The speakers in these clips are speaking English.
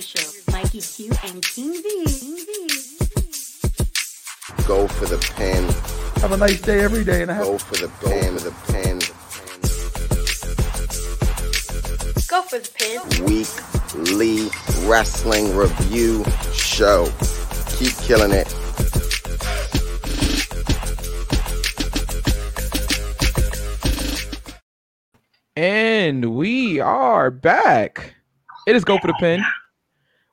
show. Show. Mikey Q and King V. King V. Go for the pin. Have a nice day every day and a half. Go for the pin. The pin. Go for the pin. Weekly wrestling review show. Keep killing it. And we are back. It is Go for the Pin.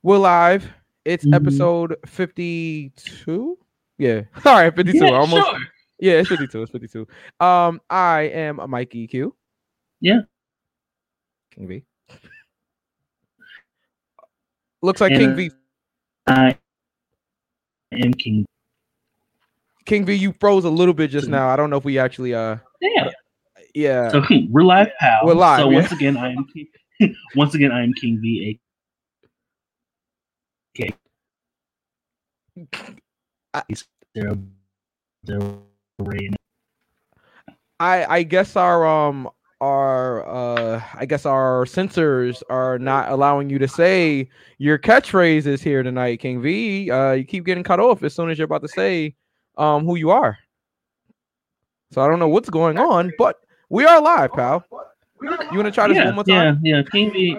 We're live. It's Mhm. episode 52. Yeah. All right, 52. Yeah, Almost. sure. Yeah, it's 52. It's 52. Um, I am a Mikey Q. Yeah. King V. Looks like And, King V. I am King. King V, you froze a little bit just now. I don't know if we actually uh Yeah. yeah. So we're live, pal. We're live, So yeah. once again, I am King. once again, I am King V. A. Zero, zero, I I guess our um our uh I guess our censors are not allowing you to say your catchphrases here tonight, King V. Uh you keep getting cut off as soon as you're about to say um who you are. So I don't know what's going on, but we are live, pal. You want to try this yeah, one more time? Yeah, yeah. King V.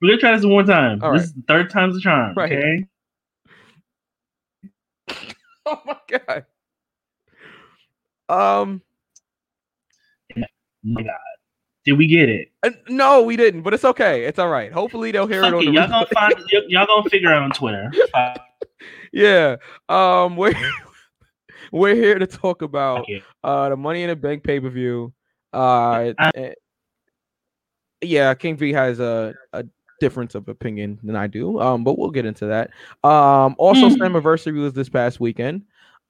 We're gonna try this one time. All this right. is the third time's the charm. Right. Okay. Oh my god. Um Oh my God. Did we get it? uh, no, we didn't, but it's okay. It's all right. Hopefully they'll hear it on the Y'all gonna find. y- y'all gonna figure out on Twitter. Yeah. Um we're we're here to talk about uh the money in the bank pay-per-view. Uh I- eh, yeah, King V has a, a difference of opinion than I do. Um, but we'll get into that. Um also Mhm. Slammiversary was this past weekend.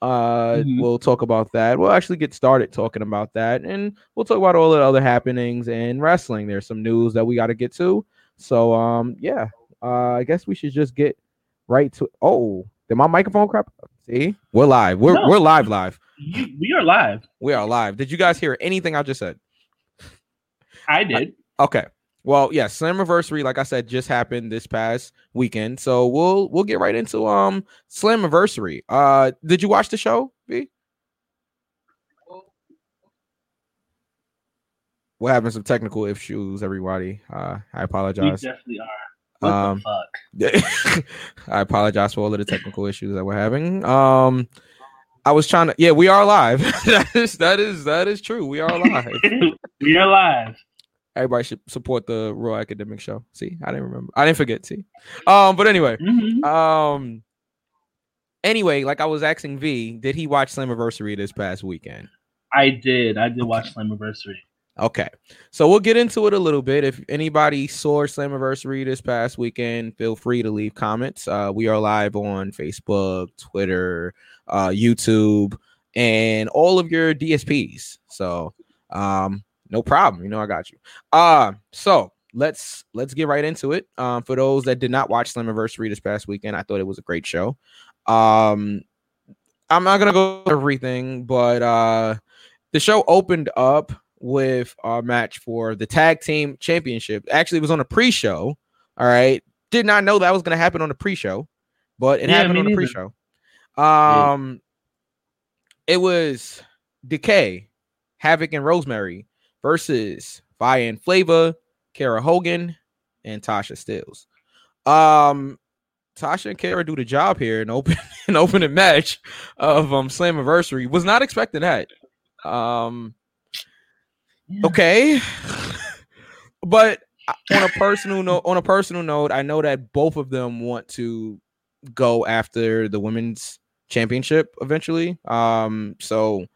Uh Mhm. we'll talk about that. We'll actually get started talking about that and we'll talk about all the other happenings in wrestling. There's some news that we gotta get to. So um yeah, uh I guess we should just get right to oh did my microphone crap? See, we're live. We're No. we're live live. We are live. We are live. Did you guys hear anything I just said? I did. Okay. Well, yeah, Slammiversary, like I said, just happened this past weekend. So we'll we'll get right into um Slammiversary. Uh did you watch the show, V? We're having some technical issues, everybody. Uh I we apologize. definitely are. What Um, the fuck? I apologize for all of the technical issues that we're having. Um I was trying to yeah, we are live. that is that is that is true. We are live. we are live. Everybody should support the Royal Academic Show. See, I didn't remember. I didn't forget. See, um, but anyway, Mhm. um, anyway, like I was asking V, did he watch Slammiversary this past weekend? I did. I did watch Slammiversary. Okay, so we'll get into it a little bit. If anybody saw Slammiversary this past weekend, feel free to leave comments. Uh, we are live on Facebook, Twitter, uh, YouTube, and all of your DSPs. So, um, no problem. You know, I got you. Uh, so let's let's get right into it. Um, for those that did not watch Slammiversary this past weekend, I thought it was a great show. Um, I'm not gonna go everything, but uh, the show opened up with our match for the tag team championship. Actually, it was on a pre-show. All right, did not know that was gonna happen on the pre-show, but it Yeah, happened on the pre-show. Um, it was Decay, Havok, and Rosemary versus Fire and Flavor, Kiera Hogan, and Tasha Steelz. Um, Tasha and Kiera do the job here in open an opening match of um Slammiversary. Was not expecting that. Um, okay, but on a personal note, on a personal note, I know that both of them want to go after the women's championship eventually. Um, so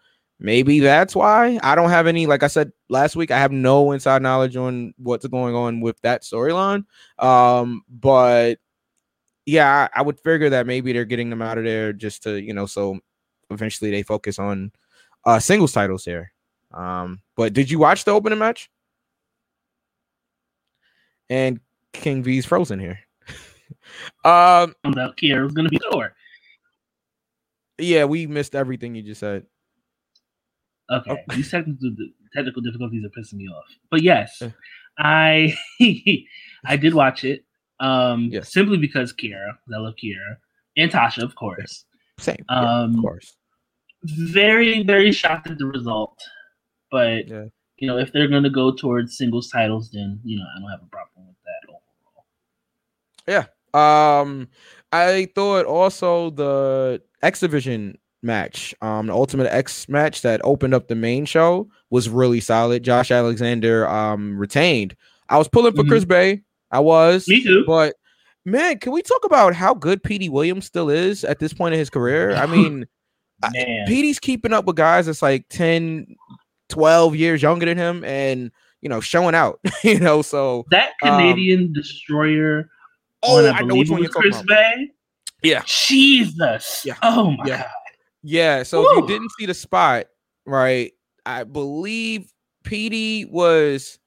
maybe that's why I don't have any. Like I said last week, I have no inside knowledge on what's going on with that storyline. Um, but yeah, I, I would figure that maybe they're getting them out of there just to you know, so eventually they focus on uh singles titles here. Um, but did you watch the opening match? And King V's frozen here. um, Found out Kiera was gonna be sore. yeah, we missed everything you just said. Okay, these technical technical difficulties are pissing me off. But yes, I I did watch it. Um, Yes. simply because Kiera, I love Kiera, and Tasha, of course. Same. Yeah, Um, of course. Very, very shocked at the result. But Yeah. you know, if they're gonna go towards singles titles, then you know I don't have a problem with that overall. Yeah. Um, I thought also the X Division match, um, the Ultimate X match that opened up the main show was really solid. Josh Alexander um retained. I was pulling for Mhm. Chris Bey. I was, Me too. but man, can we talk about how good Petey Williams still is at this point in his career? I mean, I- Petey's keeping up with guys that's like 10, 12 years younger than him and you know showing out, you know. So that um, Canadian destroyer oh, I, I know which one you're Chris about. Bay. Yeah. Jesus. Yeah. Oh my Yeah. god. Yeah, so if you didn't see the spot, right? I believe Petey was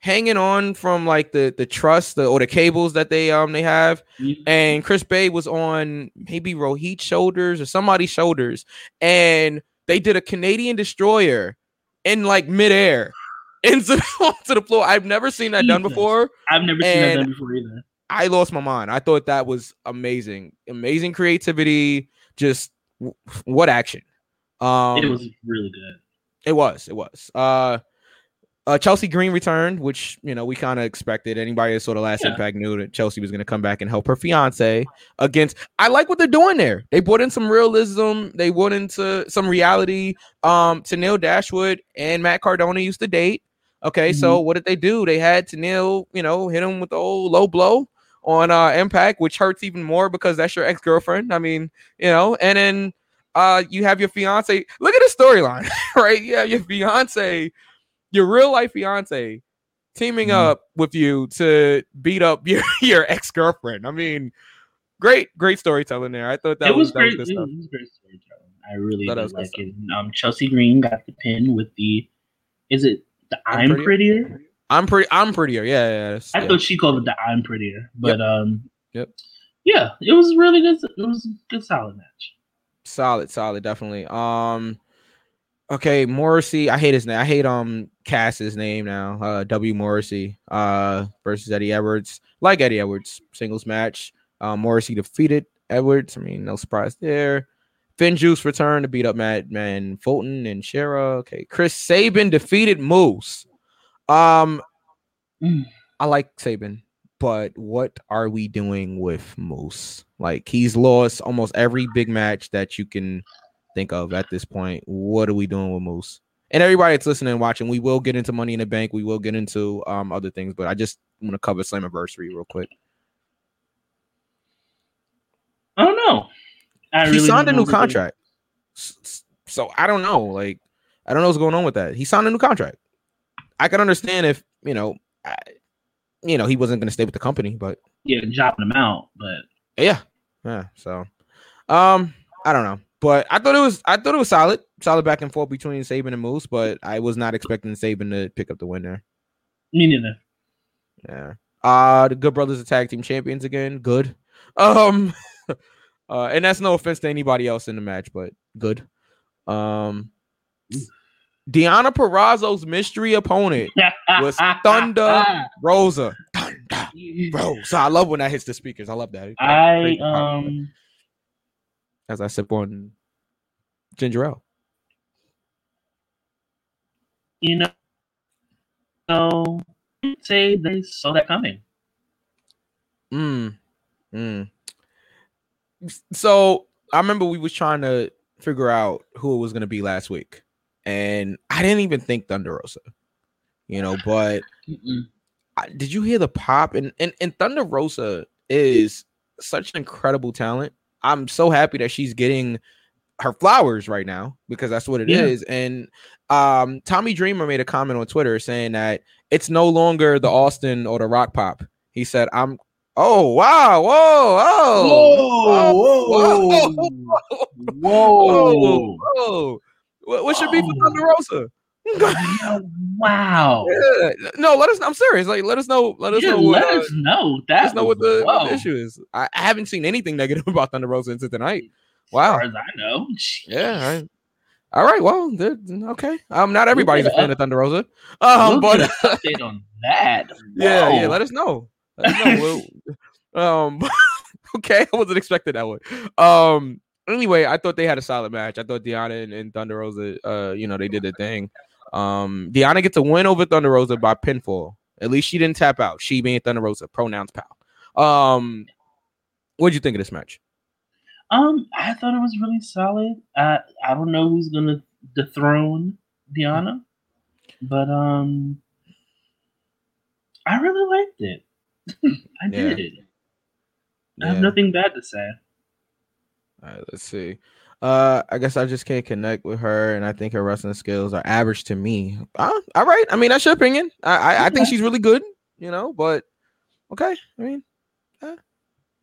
hanging on from like the the truss the or the cables that they um they have and Chris Bey was on maybe Rohit's shoulders or somebody's shoulders and they did a Canadian destroyer in like midair into the, onto the floor. I've never seen that done before. I've never seen that done before either. I lost my mind. I thought that was amazing. Amazing creativity. Just what action. Um it was really good. it was. It was. Uh, uh Chelsea Green returned, which you know we kind of expected. Anybody that saw the last Yeah. impact knew that Chelsea was going to come back and help her fiance against. I like what they're doing there. They brought in some realism. They brought into some reality. Um, Tennille Dashwood and Matt Cardona used to date. Okay, so what did they do? They had Tennille, you know, hit him with the old low blow on uh Impact, which hurts even more because that's your ex girlfriend. I mean, you know, and then uh you have your fiance. Look at the storyline, right? Yeah, your fiance, your real life fiance, teaming Mhm. up with you to beat up your your ex girlfriend. I mean, great, great storytelling there. I thought that it was, that great. good it stuff. was great storytelling. I really did was like it. Um, Chelsea Green got the pin with the. Is it the I'm I'm, Prettier? prettier? I'm pretty. I'm prettier. Yeah, yeah. I yeah. thought she called it the I'm prettier, but um, Yep. yeah, it was really good. It was a good, solid match. solid, solid, definitely. Um, okay, Morrissey. I hate his name. I hate um Cass's name now. Uh, W Morrissey. Uh, versus Eddie Edwards. Like Eddie Edwards, singles match. Um, Morrissey defeated Edwards. I mean, no surprise there. FinJuice returned to beat up Madman Fulton and Shera. Okay, Chris Sabin defeated Moose. Um, Mm. I like Sabin, but what are we doing with Moose? Like he's lost almost every big match that you can think of at this point. What are we doing with Moose? And everybody that's listening and watching, we will get into Money in the Bank. We will get into um other things, but I just want to cover Slammiversary real quick. I don't know. I he really signed a new know what to do. contract, so I don't know. Like I don't know what's going on with that. He signed a new contract. I can understand if you know, I, you know, he wasn't going to stay with the company, but Yeah, dropping them out, but Yeah. Yeah. So um I don't know. But I thought it was I thought it was solid. Solid back and forth between Sabin and Moose, but I was not expecting Sabin to pick up the win there. me neither. Yeah. Uh the Good Brothers are tag team champions again. Good. Um uh and that's no offense to anybody else in the match, but good. Um Deonna Purrazzo's mystery opponent, Was Thunder Rosa. Thunder Rosa. I love when that hits the speakers. I love that. I um as I sip on ginger ale. you know, so say they saw that coming. Mm. Mm. So I remember we was trying to figure out who it was gonna be last week, and I didn't even think Thunder Rosa, you know. But I, did you hear the pop? And and and Thunder Rosa is such an incredible talent. I'm so happy that she's getting her flowers right now because that's what it is. Yeah. And um, Tommy Dreamer made a comment on Twitter saying that it's no longer the Austin or the Rock Pop. He said, "I'm." Oh wow! Whoa! Whoa! whoa, Whoa! whoa, Whoa! What, what should be for Whoa. Thunder Rosa? Wow. Yeah. No, let us. I'm serious. Like, let us know. Let us Yeah, know. let uh, us know. Let That us know what the, what the issue is. I, I haven't seen anything negative about Thunder Rosa until tonight. As Wow. far as I know. Yeah. All right, well, they're- okay. Um, not everybody's a get a fan of Thunder Rosa. Um, We'll but get an update on that. yeah, yeah. Let us know. Let us know. We'll- um, okay, I wasn't expecting that one. Um, anyway, I thought they had a solid match. I thought Deonna and, and Thunder Rosa, uh, you know, they did their thing. Um, Deonna gets a win over Thunder Rosa by pinfall. At least she didn't tap out. She being Thunder Rosa, pronouns pal. Um, what'd you think of this match? Um, I thought it was really solid. I I don't know who's gonna dethrone Deonna, but um, I really liked it. I Yeah. did. I have Yeah. nothing bad to say. All right, let's see. Uh, I guess I just can't connect with her, and I think her wrestling skills are average to me. Uh, all right. I mean, that's your opinion. I I, I think she's really good, you know. But okay. I mean, uh,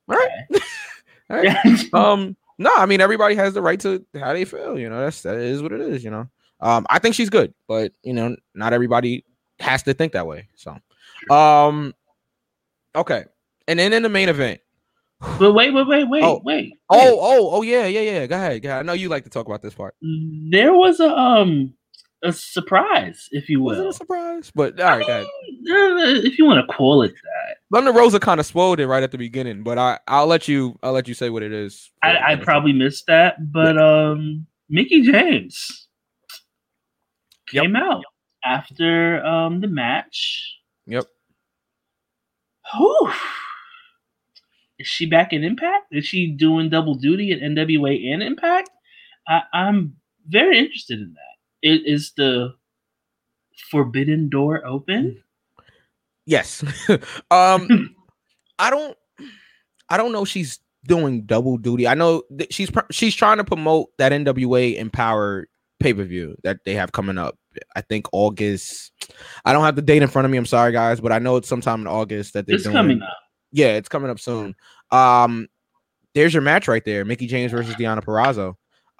all right. all right. Um, no, I mean everybody has the right to how they feel. You know, that's that is what it is. You know, um, I think she's good, but you know, not everybody has to think that way. So, um, okay, and then in the main event. But wait, wait, wait, wait, Oh. wait. Oh, oh, oh, yeah, yeah, yeah. Go ahead, go ahead. I know you like to talk about this part. There was a um a surprise, if you Was it will. a surprise? But all right, go ahead. Uh, if you want to call it that. Thunder Rosa kind of spoiled it right at the beginning, but I I'll let you I'll let you say what it is. I, I probably missed that, but um, Mickie James Yep. came out after um the match. Yep. Whew. Is she back in Impact? Is she doing double duty at NWA and Impact? I, I'm very interested in that. It is the forbidden door open? Yes. um I don't I don't know if she's doing double duty. I know that she's she's trying to promote that NWA Empower pay-per-view that they have coming up. I think August. I don't have the date in front of me. I'm sorry guys, but I know it's sometime in August that they're It's doing. coming up. Yeah, it's coming up soon. Um, there's your match right there, Mickie James versus Deonna Purrazzo,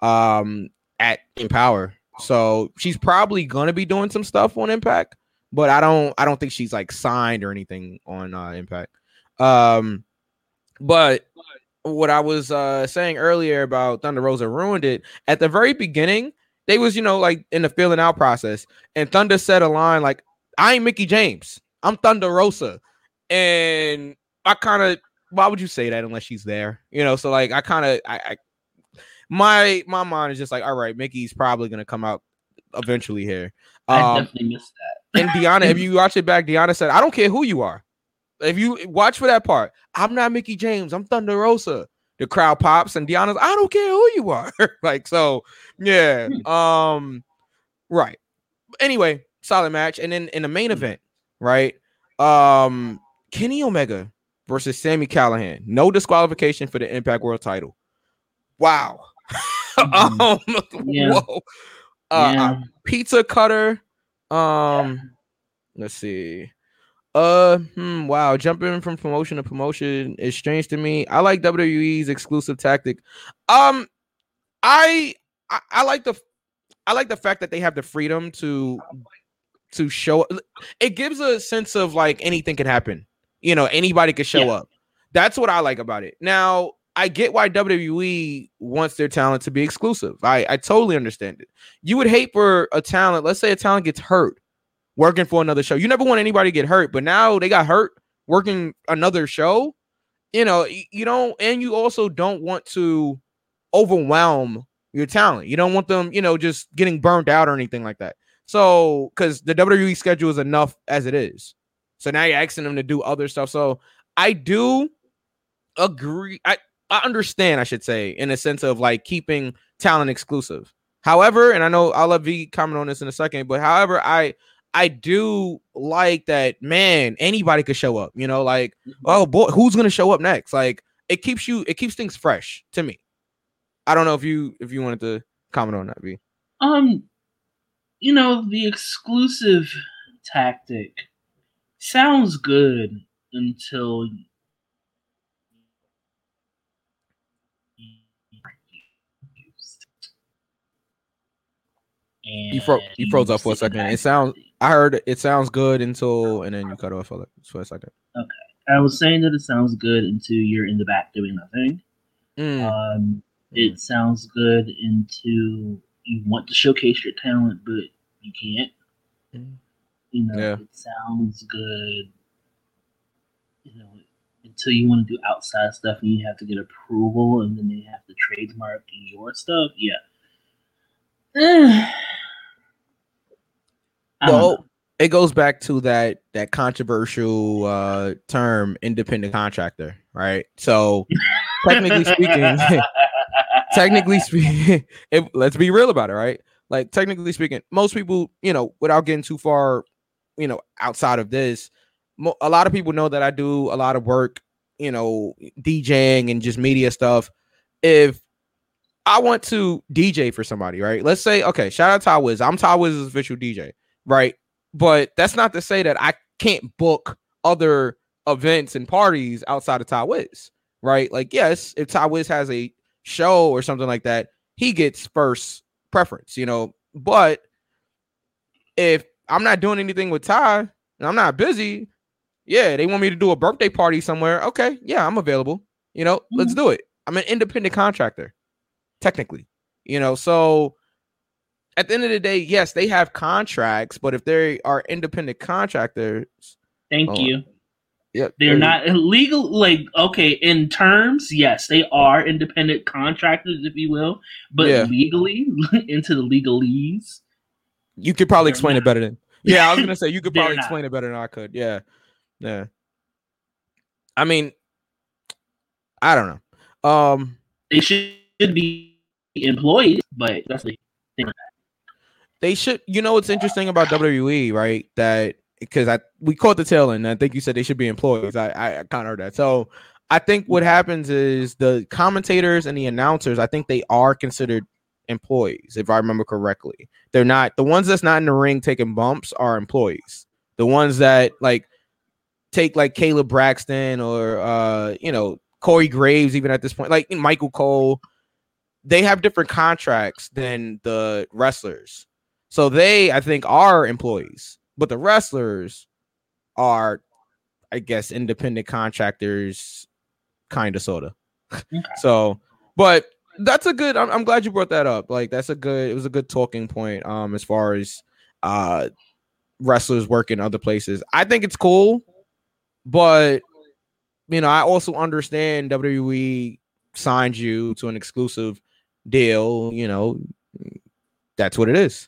um, at Empower. So she's probably gonna be doing some stuff on Impact, but I don't, I don't think she's like signed or anything on uh, Impact. Um, but what I was uh saying earlier about Thunder Rosa ruined it at the very beginning. They was, you know, like in the filling out process, and Thunder said a line like, "I ain't Mickie James, I'm Thunder Rosa," and I kind of why would you say that unless she's there? You know, so like I kind of I, I my my mind is just like, all right, Mickie's probably gonna come out eventually here. I Um, definitely missed that. and Deonna, if you watch it back, Deonna said, I don't care who you are. If you watch for that part, I'm not Mickie James, I'm Thunder Rosa. The crowd pops, and Deonna's, I don't care who you are. like, so yeah. Um, right. Anyway, solid match. And then in the main event, right? Um, Kenny Omega versus Sami Callihan. No disqualification for the Impact World title. Wow. um, Yeah. whoa. Uh, yeah. pizza cutter. Um, let's see. Uh, hmm, wow, jumping from promotion to promotion is strange to me. I like WWE's exclusive tactic. Um, I I, I like the I like the fact that they have the freedom to to show. It gives a sense of like anything can happen. You know, anybody could show Yeah. up. That's what I like about it. Now, I get why WWE wants their talent to be exclusive. I I totally understand it. You would hate for a talent. Let's say a talent gets hurt working for another show. You never want anybody to get hurt, but now they got hurt working another show. You know, you don't, and you also don't want to overwhelm your talent. You don't want them, you know, just getting burnt out or anything like that. So, because the WWE schedule is enough as it is. So now you're asking them to do other stuff. So I do agree. I, I understand, I should say, in a sense of like keeping talent exclusive. However, and I know I'll let V comment on this in a second, but however, I I do like that man, anybody could show up, you know, like, oh boy, who's gonna show up next? Like it keeps you, it keeps things fresh to me. I don't know if you if you wanted to comment on that, V. Um, you know, the exclusive tactic sounds good until You fro- you froze up for a second. It sounds I heard it sounds good until and then you cut off for, like, for a second. Okay. I was saying that it sounds good until you're in the back doing nothing. Mm, Um, it sounds good until you want to showcase your talent, but you can't. Mhm. You know, Yeah. it sounds good. You know, until you want to do outside stuff and you have to get approval and then they have to trademark your stuff. Yeah. I don't know. Well, it goes back to that that controversial uh term independent contractor, right? So technically speaking, technically speaking, if, let's be real about it, right? Like technically speaking, most people, you know, without getting too far, you know, outside of this, a lot of people know that I do a lot of work, you know, DJing and just media stuff. If I want to DJ for somebody, right? Let's say, okay, shout out Ty Wiz. I'm Ty Wiz's official DJ, right? But that's not to say that I can't book other events and parties outside of Ty Wiz, right? Like, yes, if Ty Wiz has a show or something like that, he gets first preference, you know. But if I'm not doing anything with Ty and I'm not busy, yeah, they want me to do a birthday party somewhere. Okay, yeah, I'm available. You know, let's mm-hmm. do it. I'm an independent contractor, technically. You know, so at the end of the day, yes, they have contracts, but if they are independent contractors, Thank Oh, you. yeah, They're not illegal. Like, okay, in terms, yes, they are independent contractors, if you will, but Yeah. legally, into the legalese, You could probably They're explain it better than. Yeah, I was gonna say you could probably not. explain it better than I could. Yeah, yeah. I mean, I don't know. Um, they should be employees, but that's the thing. they should. You know what's interesting about WWE, right? That because I we caught the tail end. I think you said they should be employees. I I, I kind of heard that. So I think what happens is the commentators and the announcers. I think they are considered employees, if I remember correctly. They're not the ones that's not in the ring taking bumps are employees. The ones that like take like Kayla Braxton or uh you know Corey Graves even at this point like Michael Cole they have different contracts than the wrestlers so they I think are employees but the wrestlers are I guess independent contractors kind of sort of so but that's a good I'm, I'm glad you brought that up like that's a good it was a good talking point um as far as uh wrestlers work in other places I think it's cool but you know, I also understand WWE signed you to an exclusive deal. You know, that's what it is.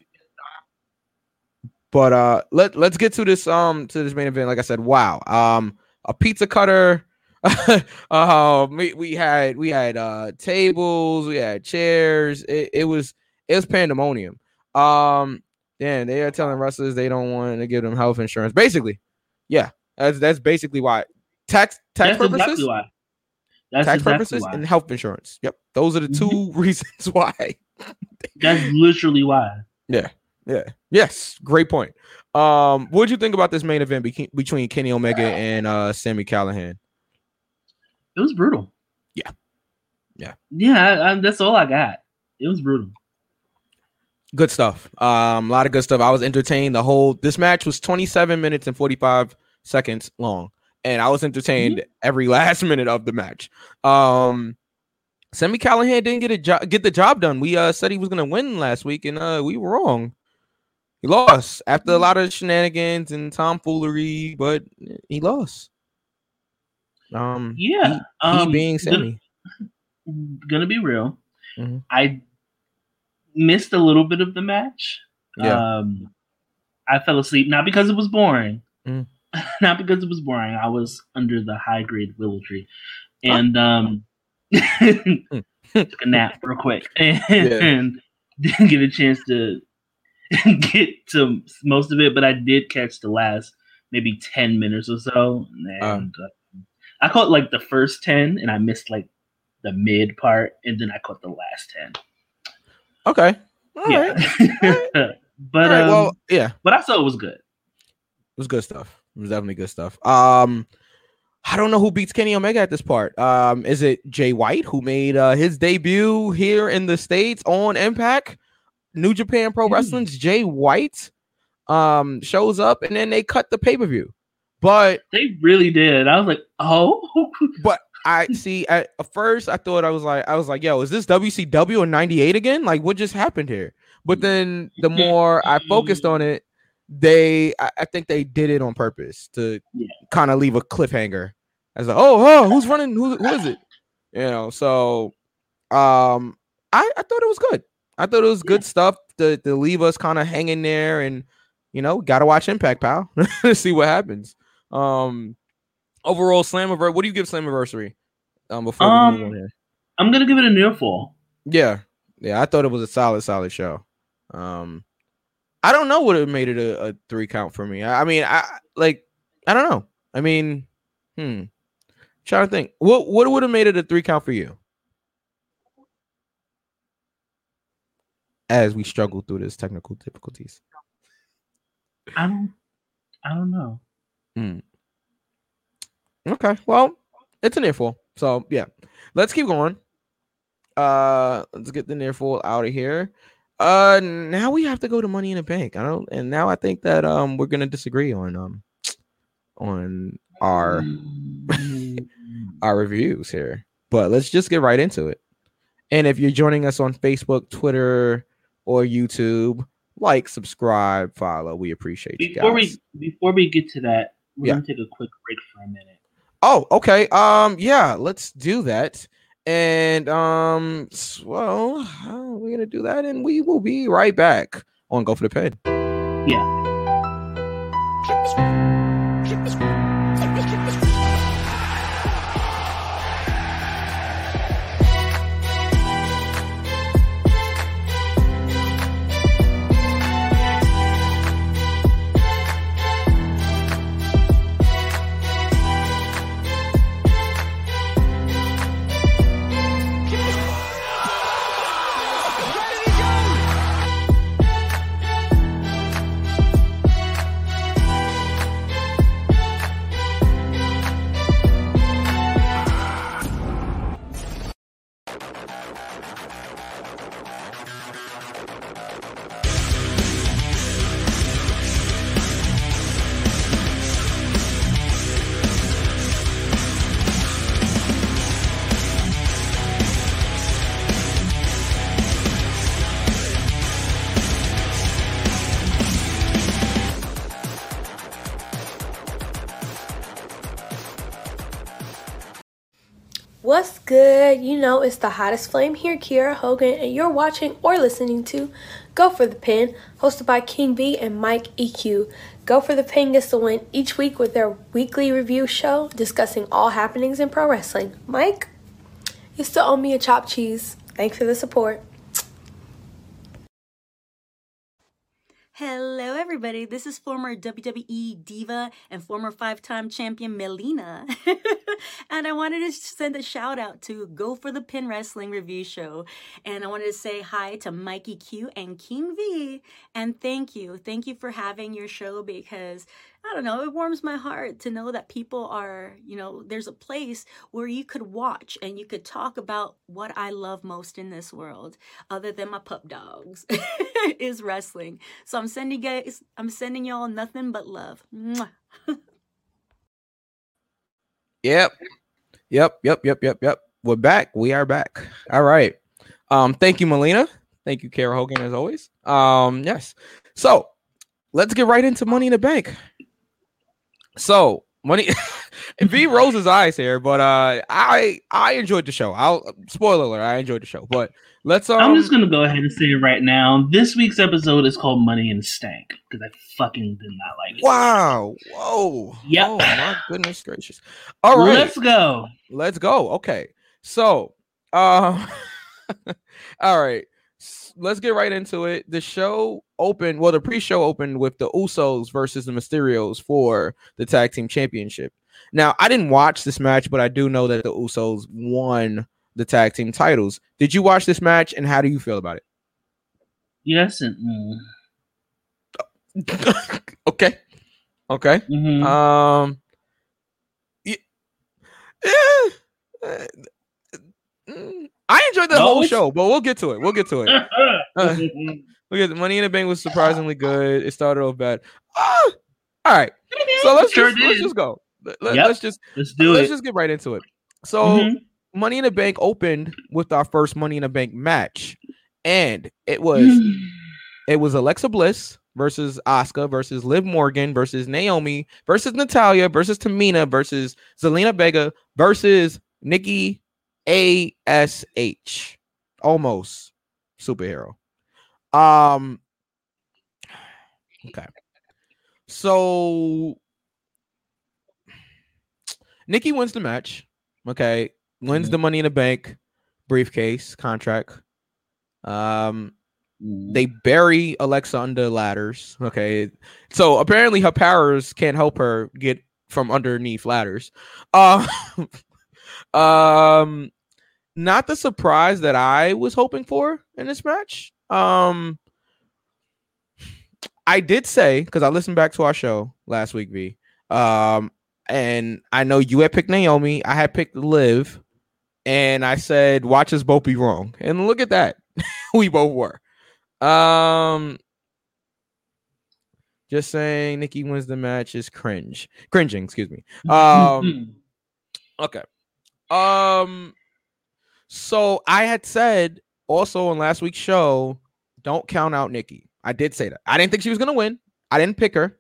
But uh, let let's get to this um to this main event. Like I said, wow, um, a pizza cutter. uh, we, we had we had uh tables, we had chairs. It, it was it was pandemonium. Um, then they are telling wrestlers they don't want to give them health insurance. Basically, yeah, that's that's basically why tax tax that's purposes, exactly why. That's tax exactly purposes, why. and health insurance. Yep, those are the two reasons why. That's literally why. Yeah. Yeah, yes. Great point. Um, what would you think about this main event beca- between Kenny Omega and uh Sami Callihan? It was brutal. Yeah. Yeah. Yeah, I, I, that's all I got. It was brutal. Good stuff. Um, a lot of good stuff. I was entertained. The whole this match was 27 minutes and 45 seconds long, and I was entertained every last minute of the match. Um, Sami Callihan didn't get a job get the job done. We uh said he was gonna win last week, and uh we were wrong. He lost after a lot of shenanigans and tomfoolery, but he lost. Um, Yeah. he, um, he being Sami. gonna be real. Mhm. I missed a little bit of the match. Yeah. Um, I fell asleep not because it was boring, Mhm. not because it was boring. I was under the high grade willow tree, and um, took a nap real quick and didn't get a chance to get to most of it. But I did catch the last maybe ten minutes or so, and uh, I caught like the first ten, and I missed like the mid part, and then I caught the last ten. Okay. All right. yeah. but All right, um, well, yeah. but I saw it was good. It was good stuff. It was definitely good stuff. Um, I don't know who beats Kenny Omega at this part. Um, is it Jay White who made uh, his debut here in the states on Impact? New Japan Pro Hmm. Wrestling's Jay White um shows up and then they cut the pay per view. But They really did. I was like, oh, but I see at first I thought I was like I was like yo is this WCW in '98 again? Like what just happened here? But then the more I focused on it, they I, I think they did it on purpose to Yeah. kind of leave a cliffhanger. As like, oh, oh, who's running? Who, who is it? You know, so um, I I thought it was good. I thought it was good stuff to to leave us kind of hanging there, and you know, gotta watch Impact, pal, to see what happens. Um, overall, Slammiversary. What do you give Slammiversary? Um, before Um. I'm gonna give it a near fall. Yeah, yeah, I thought it was a solid, solid show. Um, I don't know what it made it a, a three count for me. I, I mean, I like, I don't know. I mean, hmm, trying to think. What what would have made it a three count for you? As we struggle through this technical difficulties. I don't. I don't know. Okay, well, it's an earful. So yeah, let's keep going. Uh, let's get the near full out of here. Uh, now we have to go to Money in the Bank. I don't, and now I think that um we're gonna disagree on um on our our reviews here. But let's just get right into it. And if you're joining us on Facebook, Twitter, or YouTube, like, subscribe, follow. We appreciate you guys. Before we before we get to that, we're Yeah. gonna take a quick break for a minute. Oh, okay. Um, yeah, let's do that. And um, s- well, uh, we're gonna do that, and we will be right back on Go for the Pin. Yeah. You know, it's the hottest flame here, Kiera Hogan, and you're watching or listening to Go for the Pin, hosted by King V and Mikey Q. Go for the Pin gets the win each week with their weekly review show discussing all happenings in pro wrestling. Mike, you still owe me a chopped cheese. Thanks for the support. Hello, everybody. This is former WWE diva and former five time champion Melina. and I wanted to send a shout out to Go for the Pin Wrestling Review Show. And I wanted to say hi to Mikey Q and King V. And thank you. Thank you for having your show because I don't know, it warms my heart to know that people are, you know, there's a place where you could watch and you could talk about what I love most in this world, other than my pup dogs, is wrestling. So I'm sending guys, I'm sending y'all nothing but love. Yep. Yep. Yep. Yep. Yep. Yep. We're back. We are back. All right. Um, thank you, Melina. Thank you, Kiera Hogan, as always. Um, yes. So let's get right into Money in the Bank. So money V rolls his eyes here, but uh I I enjoyed the show. I'll spoiler alert, I enjoyed the show. But let's um I'm just gonna go ahead and say it right now. This week's episode is called Money and Stank because I fucking did not like it. Wow. Whoa. Yep. Oh my goodness gracious. All right. Let's go. Let's go. Okay. So, uh, all right. Let's get right into it. The show opened, well, the pre-show opened with the Usos versus the Mysterios for the tag team championship. Now, I didn't watch this match, but I do know that the Usos won the tag team titles. Did you watch this match, and how do you feel about it? Yes and mm. okay. Okay. Mhm. Um. y- mm, I enjoyed the No, whole show, but we'll get to it. We'll get to it. Uh, Look at Money in the Bank was surprisingly good. It started off bad. Ah, all right. So let's Sure just let's just go. Let, Yep. us just Let's do let's it. just get right into it. So Mhm. Money in the Bank opened with our first Money in the Bank match, and it was it was Alexa Bliss versus Asuka versus Liv Morgan versus Naomi versus Natalya versus Tamina versus Zelina Vega versus Nikki ASH. Almost superhero. Um okay. So Nikki wins the match. Okay. Wins the money in the bank briefcase contract. Um they bury Alexa under ladders. Okay. So apparently her powers can't help her get from underneath ladders. Uh, um not the surprise that I was hoping for in this match. Um I did say because I listened back to our show last week, V. Um, and I know you had picked Naomi, I had picked Liv, and I said, watch us both be wrong. And look at that. we both were. Um just saying Nikki wins the match is cringe. Cringing, excuse me. Um okay. Um so I had said also on last week's show, don't count out Nikki. I did say that. I didn't think she was gonna win. I didn't pick her,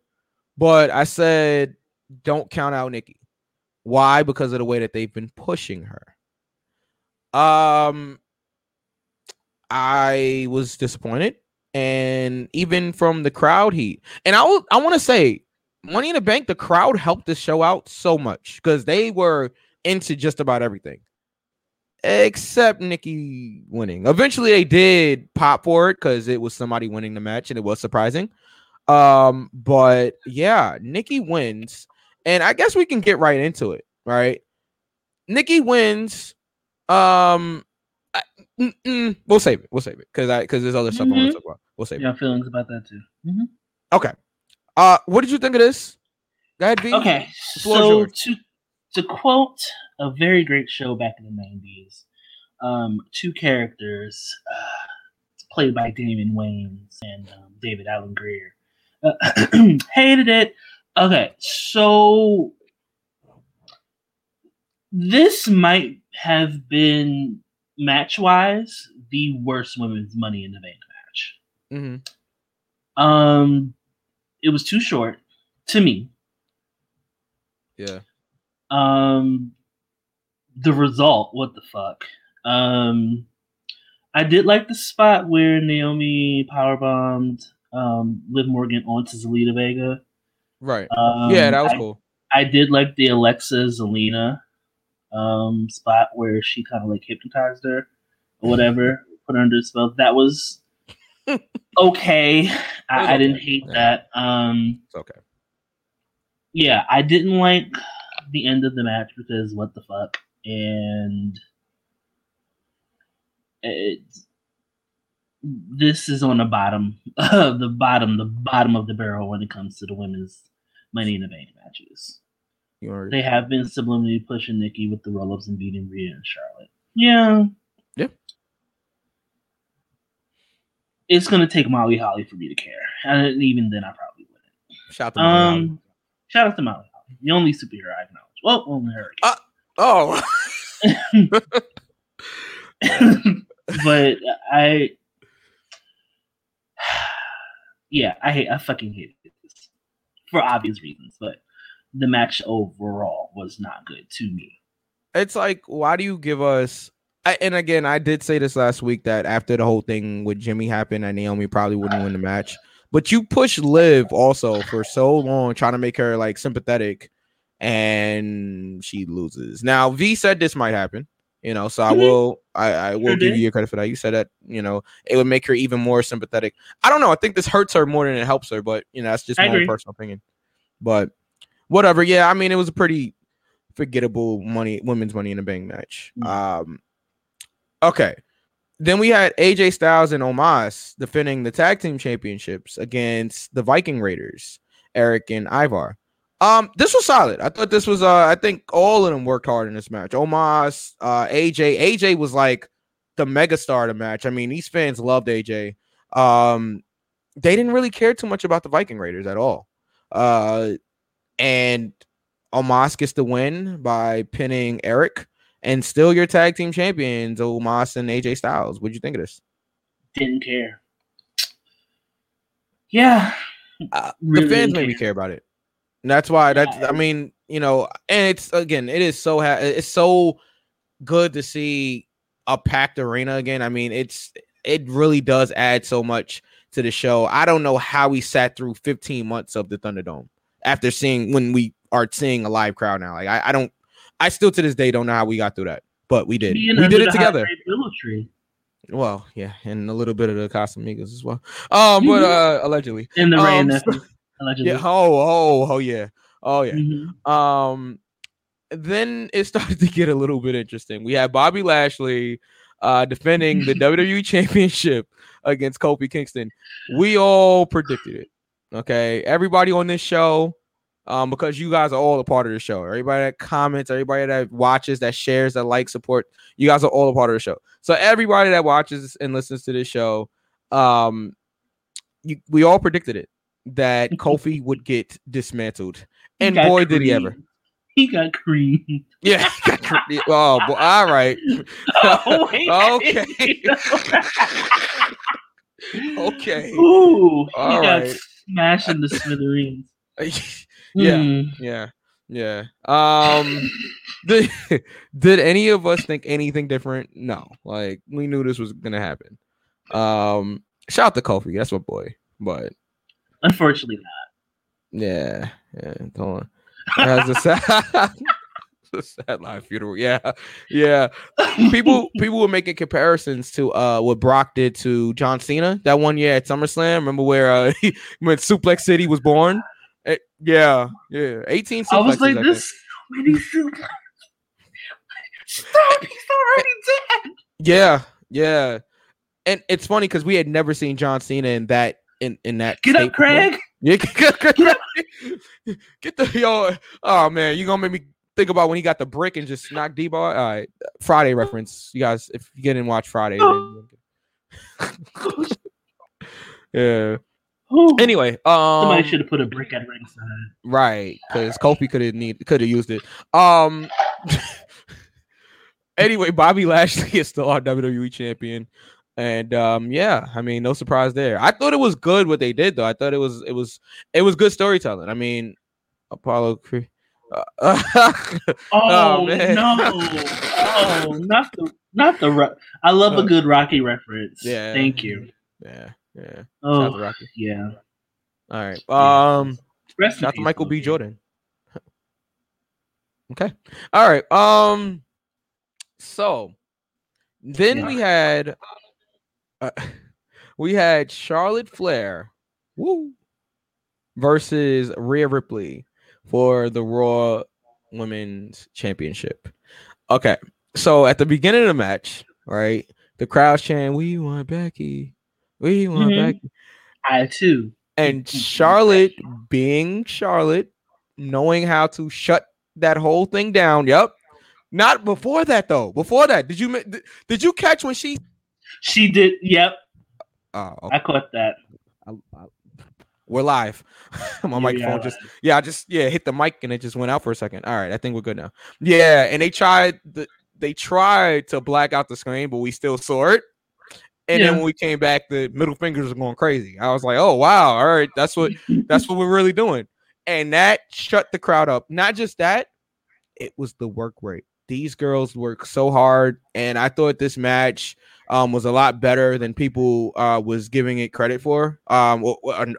but I said don't count out Nikki. Why? Because of the way that they've been pushing her. Um I was disappointed, and even from the crowd heat. And I will, I want to say, Money in the Bank, the crowd helped this show out so much because they were into just about everything, except Nikki winning. Eventually, they did pop for it because it was somebody winning the match, and it was surprising. Um, but yeah, Nikki wins, and I guess we can get right into it. Right, Nikki wins. Um, I, we'll save it. We'll save it because I because there's other stuff I want to talk about. We'll save Yeah, it. feelings about that too. Mhm. Okay. Uh, what did you think of this? Go ahead. Okay, so to to quote a very great show back in the nineties, um, two characters uh, played by Damon Wayans and um, David Alan Grier uh, hated it. Okay, so this might have been match wise the worst women's Money in the Bank match. Mm-hmm. Um, it was too short to me. Yeah. Um, the result, what the fuck? Um, I did like the spot where Naomi powerbombed um, Liv Morgan onto Zelina Vega. Right. Um, yeah, that was I, cool. I did like the Alexa Zelina um, spot where she kind of like hypnotized her or whatever, put her under a spell. That was okay. I, I didn't hate Yeah. that. Um, It's okay. yeah, I didn't like the end of the match because what the fuck, and it, this is on the bottom the bottom, the bottom of the barrel when it comes to the women's Money in the Bank matches. You want They have been subliminally pushing Nikki with the roll ups and beating Rhea and Charlotte. Yeah. Yeah. It's gonna take Molly Holly for me to care, and even then, I probably wouldn't. shout to Molly Holly. Um, shout out to Molly Holly, the only superhero I acknowledge. Well, only Hurricane. Uh, Oh, but I, yeah, I hate, I fucking hate this for obvious reasons. But the match overall was not good to me. it's like, why do you give us? I, and again, I did say this last week that after the whole thing with Jimmy happened, and Naomi probably wouldn't win the match. But you push Liv also for so long, trying to make her like sympathetic, and she loses. Now V said this might happen, you know, so I Mhm. will, I, I will Sure give did. you your credit for that. You said that, you know, it would make her even more sympathetic. I don't know. I think this hurts her more than it helps her, but you know, that's just I my personal opinion. But whatever. Yeah, I mean, it was a pretty forgettable money women's money in the bank match. Mm. Um okay. Then we had AJ Styles and Omos defending the tag team championships against the Viking Raiders, Erik and Ivar. Um, this was solid. I thought this was uh I think all of them worked hard in this match. Omos, uh AJ, AJ was like the megastar of the match. I mean, these fans loved AJ. Um, they didn't really care too much about the Viking Raiders at all. Uh, and Omos gets the win by pinning Erik, and still your tag team champions, Omos and AJ Styles. What'd you think of this? Didn't care. Yeah. uh, Really, the fans made me care. about it. And that's why that's I mean, you know, and it's again, it is so ha- it's so good to see a packed arena again. I mean, it's it really does add so much to the show. I don't know how we sat through 15 months of the Thunderdome after seeing when we are seeing a live crowd now. Like I, I don't I still to this day don't know how we got through that. But we did. Being we did it together. hot willow tree Well, yeah, and a little bit of the Casamigos as well. Um, but uh allegedly. in the rain. Um, nephew, allegedly. Yeah, oh, oh, oh yeah. Oh yeah. Mhm. Um, then it started to get a little bit interesting. We had Bobby Lashley uh defending the WWE Championship against Kofi Kingston. We all predicted it. Okay, everybody on this show, um, because you guys are all a part of the show. Everybody that comments, everybody that watches, that shares, that likes, support, you guys are all a part of the show. So everybody that watches and listens to this show, um, you, we all predicted it that Kofi would get dismantled, and got boy, did he ever! He got creamed. Yeah. oh, boy, all right. Oh. Okay. Okay. Ooh, All got right. Smashed the smithereens. yeah. Hmm. Yeah. Yeah. Um. did, did any of us think anything different? No. Like we knew this was gonna happen. Um. Shout out to Kofi. That's my boy. But Unfortunately, not. yeah. Yeah. Hold on. That's a. a sad live funeral. Yeah. Yeah. people people were making comparisons to uh what Brock did to John Cena that one year at SummerSlam. Remember where uh he, when Suplex City was born? Eh, yeah, yeah, 18 I was like, this many suplexes. Stop! He's already dead. Yeah, yeah. And it's funny because we had never seen John Cena in that in in that. Get up, before. Craig. Yeah, get, get, get, get the yo. Oh man, you gonna make me think about when he got the brick and just knocked Deebo. All right, Friday reference. You guys, if you get in watch Friday. then- yeah. Ooh. Anyway, um, Somebody should have put a brick at ringside. right because Kofi could have need could have used it. Um. anyway, Bobby Lashley is still our WWE champion, and um, yeah, I mean, no surprise there. I thought it was good what they did though. I thought it was it was it was good storytelling. I mean, Apollo. Cre- Oh, man. no! Oh, not the not the. Ro- I love a Uh, good Rocky reference. yeah. thank you. yeah, yeah. Shout out to Oh, Rocky. yeah. All right. Yeah. Um. Rest Shout to Michael B. Jordan. Okay. All right. Um. So then Yeah. we had uh, we had Charlotte Flair, woo, versus Rhea Ripley for the Raw Women's Championship. Okay. So at the beginning of the match, right, the crowd's chanting, "We want Becky, we want Mhm. Becky." I too. And. Charlotte, being Charlotte, knowing how to shut that whole thing down. Yep. Not before that though. Before that, did you did, did you catch when she? She did. Yep, Oh, okay. I caught that. I- I- we're live. My Yeah, microphone yeah. just yeah, I just yeah hit the mic and it just went out for a second. All right, I think we're good now. Yeah, and they tried the they tried to black out the screen, but we still saw it. And Yeah. then when we came back, the middle fingers were going crazy. I was like, oh wow, all right, that's what that's what we're really doing. And that shut the crowd up. Not just that, it was the work rate. These girls work so hard, and I thought this match um, was a lot better than people uh, was giving it credit for um,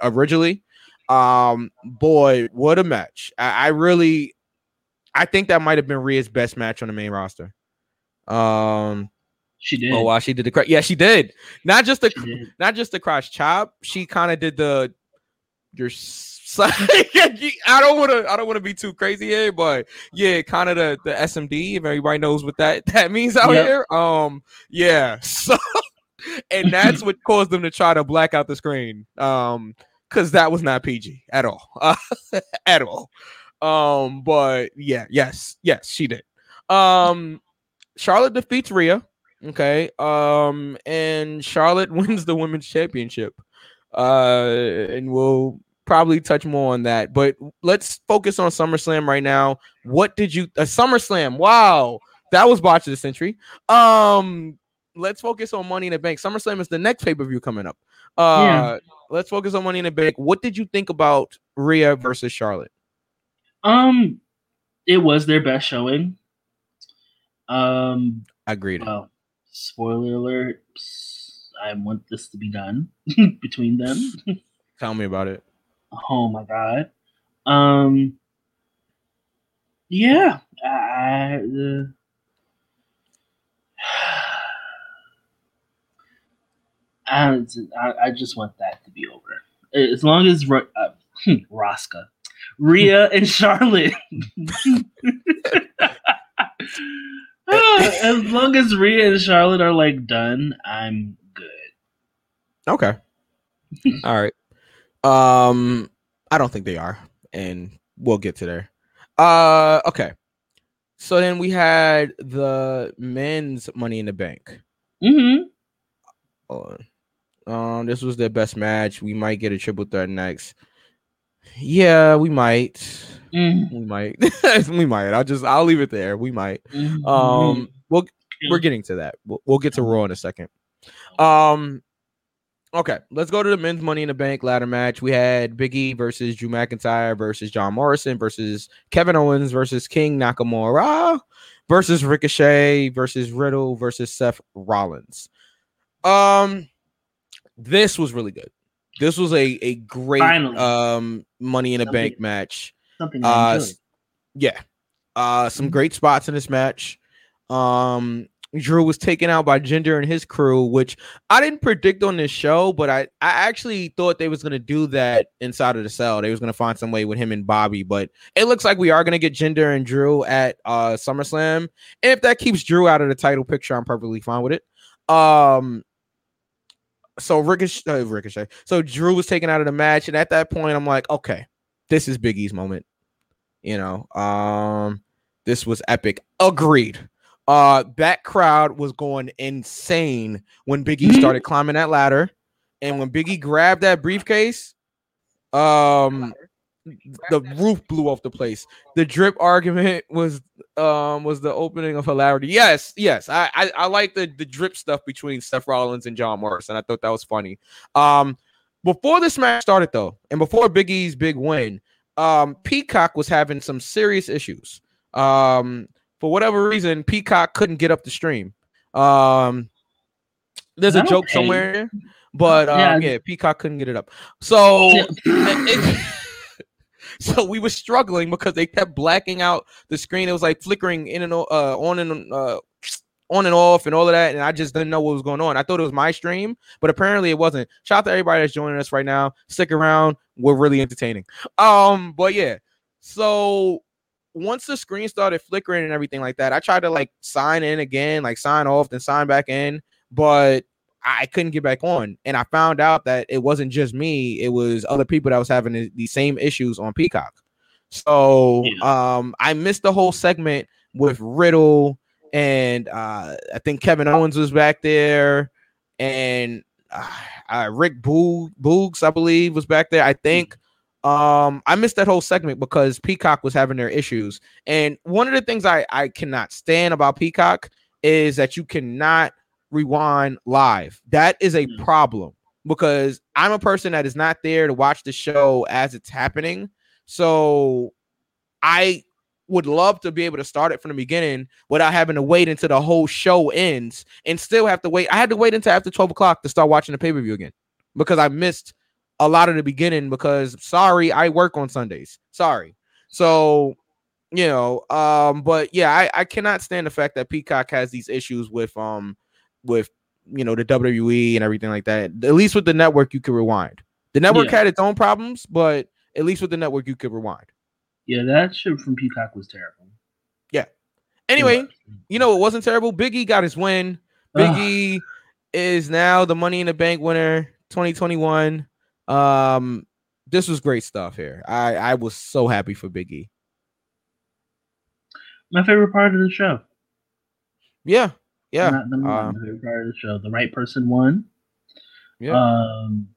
originally. Um, boy, what a match! I, I really, I think that might have been Rhea's best match on the main roster. Um, She did. oh wow, she did the cra- yeah, she did. Not just the not just the cross chop. She kind of did the your side. I don't want to. I don't want to be too crazy here, but yeah, kind of the the SMD. If everybody knows what that that means out Yep. here, um, yeah. So, and that's what caused them to try to black out the screen, um, because that was not PG at all, uh, at all. Um, but yeah, yes, yes, she did. Um, Charlotte defeats Rhea. Okay. Um, and Charlotte wins the women's championship. Uh, and we'll probably touch more on that. But let's focus on SummerSlam right now. What did you a SummerSlam? Wow, that was botch of the century. Um, let's focus on Money in the Bank. SummerSlam is the next pay per view coming up. Uh, let's focus on Money in the Bank. What did you think about Rhea versus Charlotte? Um, it was their best showing. Um, Agreed. well, spoiler alert. I want this to be done between them. Tell me about it. Oh my god. Um. Yeah. I. Uh, I, I I just want that to be over. As long as uh, Rosca, Rhea, and Charlotte. as long as Rhea and Charlotte are like done, I'm good. Okay. All right. Um, I don't think they are, and we'll get to there. Uh, okay. So then we had the men's Money in the Bank. Mm-hmm. Um, this was their best match. We might get a triple threat next. Yeah, we might. Mm-hmm. We might. we might. I'll just I'll leave it there. We might. Mm-hmm. Um, we'll we're getting to that. We'll, we'll get to Raw in a second. Um, okay, let's go to the men's Money in the Bank ladder match. We had Big E versus Drew McIntyre versus John Morrison versus Kevin Owens versus King Nakamura versus Ricochet versus Riddle versus Seth Rollins. Um, this was really good. This was a a great Finally. um Money in the Something- Bank match. something. Uh, I enjoy. s- yeah. Uh, some great spots in this match. Um, Drew was taken out by Jinder and his crew, which I didn't predict on this show, but I, I actually thought they was gonna do that inside of the cell. They was gonna find some way with him and Bobby, but it looks like we are gonna get Jinder and Drew at uh SummerSlam. And if that keeps Drew out of the title picture, I'm perfectly fine with it. Um, so Ricochet, uh, Ricochet. So Drew was taken out of the match, and at that point, I'm like, okay, this is Big E's moment. You know, um, this was epic. Agreed. Uh, that crowd was going insane when Biggie Mhm. started climbing that ladder, and when Big E grabbed that briefcase, um, the roof blew off the place. The drip argument was um was the opening of hilarity. Yes, yes, I I, I like the the drip stuff between Seth Rollins and John Morrison. I thought that was funny. Um, before this match started though, and before Big E's big win, um, Peacock was having some serious issues. Um, for whatever reason, Peacock couldn't get up the stream. Um, there's a joke somewhere, but um, Yeah. yeah, Peacock couldn't get it up. So, it- so we were struggling because they kept blacking out the screen. It was like flickering in and uh, on and uh, on and off and all of that, and I just didn't know what was going on. I thought it was my stream, but apparently it wasn't. Shout out to everybody that's joining us right now. Stick around; we're really entertaining. Um, but yeah, so once the screen started flickering and everything like that, I tried to like sign in again, like sign off, then sign back in, but I couldn't get back on. And I found out that it wasn't just me, it was other people that was having the, same issues on Peacock. So um I missed the whole segment with Riddle and uh I think Kevin Owens was back there and uh, uh, Rick Boog, Boogs, I believe, was back there. I think um I missed that whole segment because Peacock was having their issues. And one of the things I I cannot stand about Peacock is that you cannot rewind live. That is a Mm. problem because I'm a person that is not there to watch the show as it's happening. So I would love to be able to start it from the beginning without having to wait until the whole show ends and still have to wait. I had to wait until after 12 o'clock to start watching the pay per view again because I missed a lot of the beginning because sorry, I work on Sundays. Sorry. So, you know, um, but yeah, I, I cannot stand the fact that Peacock has these issues with um with you know the WWE and everything like that. At least with the network, you could rewind. The network Yeah. had its own problems, but at least with the network, you could rewind. Yeah, that shit from Peacock was terrible. Yeah. Anyway, was. you know it wasn't terrible. Biggie got his win. Biggie is now the Money in the Bank winner 2021. Um, this was great stuff here. I I was so happy for Big E. my favorite part of the show. Yeah, yeah, Not uh, my favorite part of the show. The right person won. yeah. Um,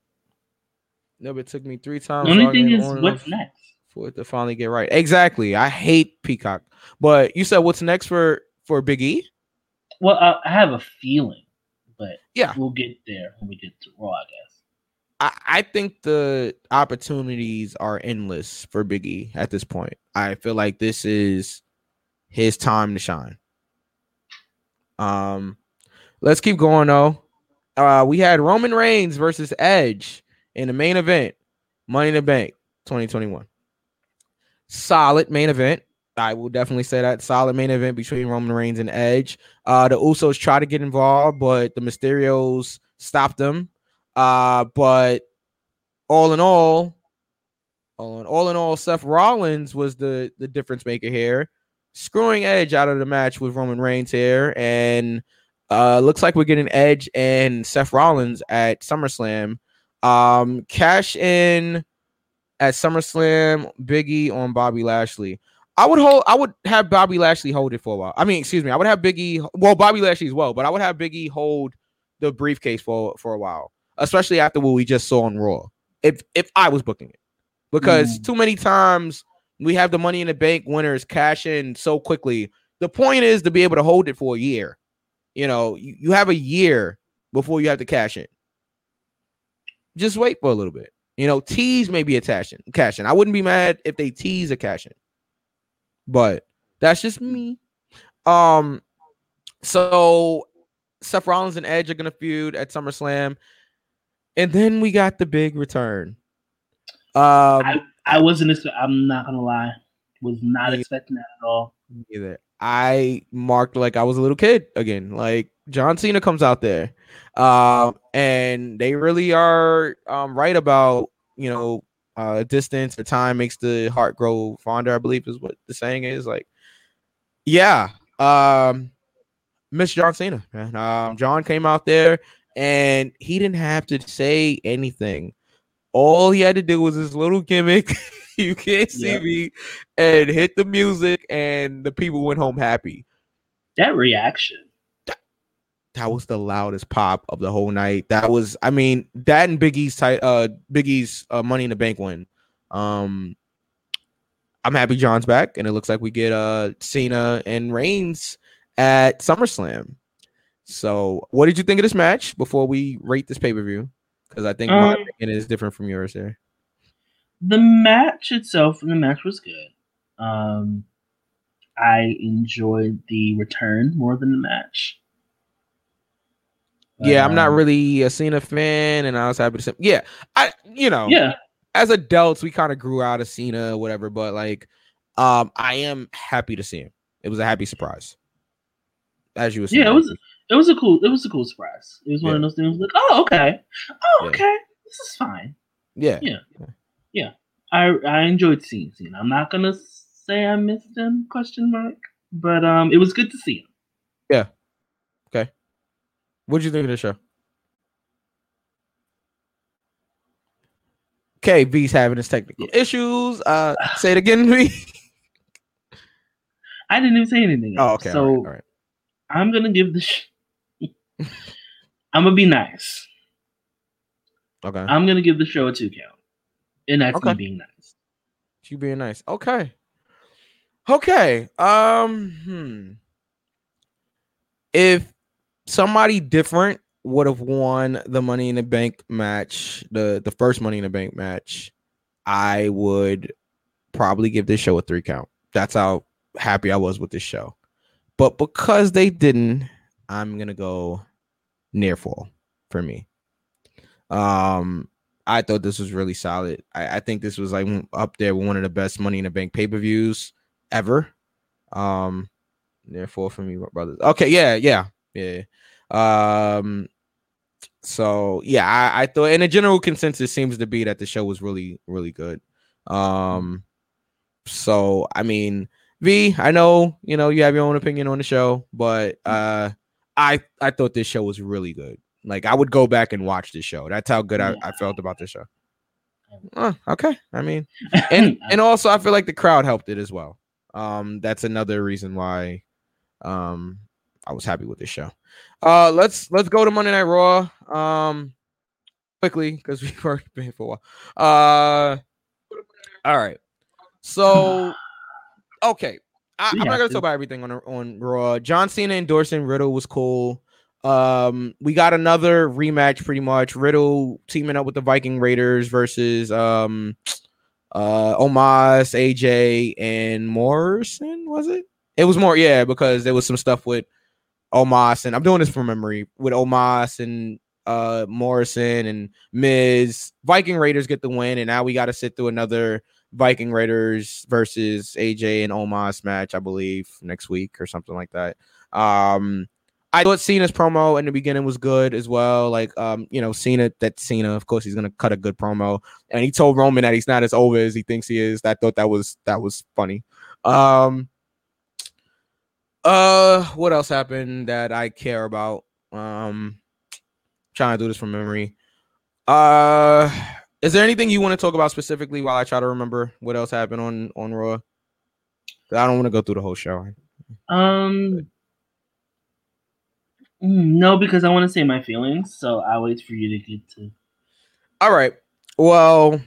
no, but it took me three times. the only thing is, on what's next? for it to finally get right. Exactly. I hate Peacock, but you said what's next for for Big E? Well, I, I have a feeling, but Yeah. we'll get there when we get to Raw, I guess. I, think the opportunities are endless for Biggie at this point. I feel like this is his time to shine. Um, let's keep going though. Uh, we had Roman Reigns versus Edge in the main event, Money in the Bank 2021. Solid main event. I will definitely say that solid main event between Roman Reigns and Edge. Uh, the Usos try to get involved, but the Mysterios stopped them. Uh, but all in all, all in all in all, Seth Rollins was the the difference maker here, screwing Edge out of the match with Roman Reigns here, and uh, looks like we're getting Edge and Seth Rollins at SummerSlam. Um, cash in at SummerSlam, Biggie on Bobby Lashley. I would hold. I would have Bobby Lashley hold it for a while. I mean, excuse me. I would have Biggie. Well, Bobby Lashley as well, but I would have Biggie hold the briefcase for for a while, especially after what we just saw on Raw. If if I was booking it, because Mm. too many times we have the Money in the Bank winners cash in so quickly. The point is to be able to hold it for a year. You know, you, you have a year before you have to cash in. Just wait for a little bit. You know, tease maybe a cash in. Cash in. I wouldn't be mad if they tease a cash in but that's just me. Um, so Seth Rollins and Edge are gonna feud at SummerSlam, and then we got the big return. Um, I, I wasn't. I'm not gonna lie. Was not Yeah. expecting that at all. either. I marked like I was a little kid again. Like John Cena comes out there, um, and they really are um, right about you know uh, distance or time makes the heart grow fonder. I believe is what the saying is. Like, yeah, um, Miss John Cena, man. Um, John came out there and he didn't have to say anything. All he had to do was his little gimmick. you can't see Yep. me, and hit the music, and the people went home happy. That reaction. That was the loudest pop of the whole night. That was, I mean, that and Biggie's tight, uh, Biggie's uh, Money in the Bank win. Um, I'm happy John's back, and it looks like we get uh Cena and Reigns at SummerSlam. So, what did you think of this match before we rate this pay per view? Because I think my Um, opinion is different from yours there. The match itself, the match was good. Um, I enjoyed the return more than the match. Yeah, I'm not Um, really a Cena fan, and I was happy to see. Yeah, I, you know, Yeah, as adults, we kind of grew out of Cena, whatever. But like, um, I am happy to see him. It was a happy surprise, as you were saying. yeah. It was. It was a cool. It was a cool surprise. It was one of those things like, oh, okay, oh, Yeah. okay, this is fine. yeah, Yeah. Yeah. I I enjoyed seeing Cena. I'm not gonna say I missed him? Question mark. But um, it was good to see him. Yeah. Okay. What did you think of the show? Okay, V's having his technical issues. Uh, say it again, V. I didn't even say anything. Oh, okay. So all right, all right. I'm gonna give the. Sh- I'm gonna be nice. Okay. I'm gonna give the show a two count, and that's Okay. me being nice. You being nice. Okay. Okay. Um. Hmm. If somebody different would have won the Money in the Bank match, the the first Money in the Bank match, I would probably give this show a three count. That's how happy I was with this show. But because they didn't, I'm gonna go near fall for me. Um, I thought this was really solid. I, I think this was like up there with one of the best Money in the Bank pay per views ever. Um, therefore for me, brothers. Okay, yeah, yeah, yeah. Um, so yeah, I, I thought, and the general consensus seems to be that the show was really, really good. Um, so I mean, V, I know you know you have your own opinion on the show, but uh, I I thought this show was really good. Like I would go back and watch this show. That's how good I, I felt about this show. Oh, okay. I mean, and and also I feel like the crowd helped it as well. Um, that's another reason why um I was happy with this show. Uh, let's let's go to Monday Night Raw. Um, quickly because we've already been here for a while. Uh, all right. So, okay, I, I'm not gonna to. talk about everything on on Raw. John Cena endorsing Riddle was cool. Um, we got another rematch pretty much. Riddle teaming up with the Viking Raiders versus um uh Omos, AJ, and Morrison, was it? It was more, yeah, because there was some stuff with Omos, and I'm doing this from memory with Omos and uh Morrison and Miz. Viking Raiders get the win, and now we got to sit through another Viking Raiders versus AJ and Omos match, I believe, next week or something like that. Um, I thought Cena's promo in the beginning was good as well. Like, um, you know, Cena, that Cena, of course, he's gonna cut a good promo, and he told Roman that he's not as over as he thinks he is. I thought that was that was funny. Um, uh, what else happened that I care about? Um, trying to do this from memory. Uh, is there anything you want to talk about specifically while I try to remember what else happened on on Raw? I don't want to go through the whole show. Um, mm, no, because I want to say my feelings, so I'll wait for you to get to. All right. Well,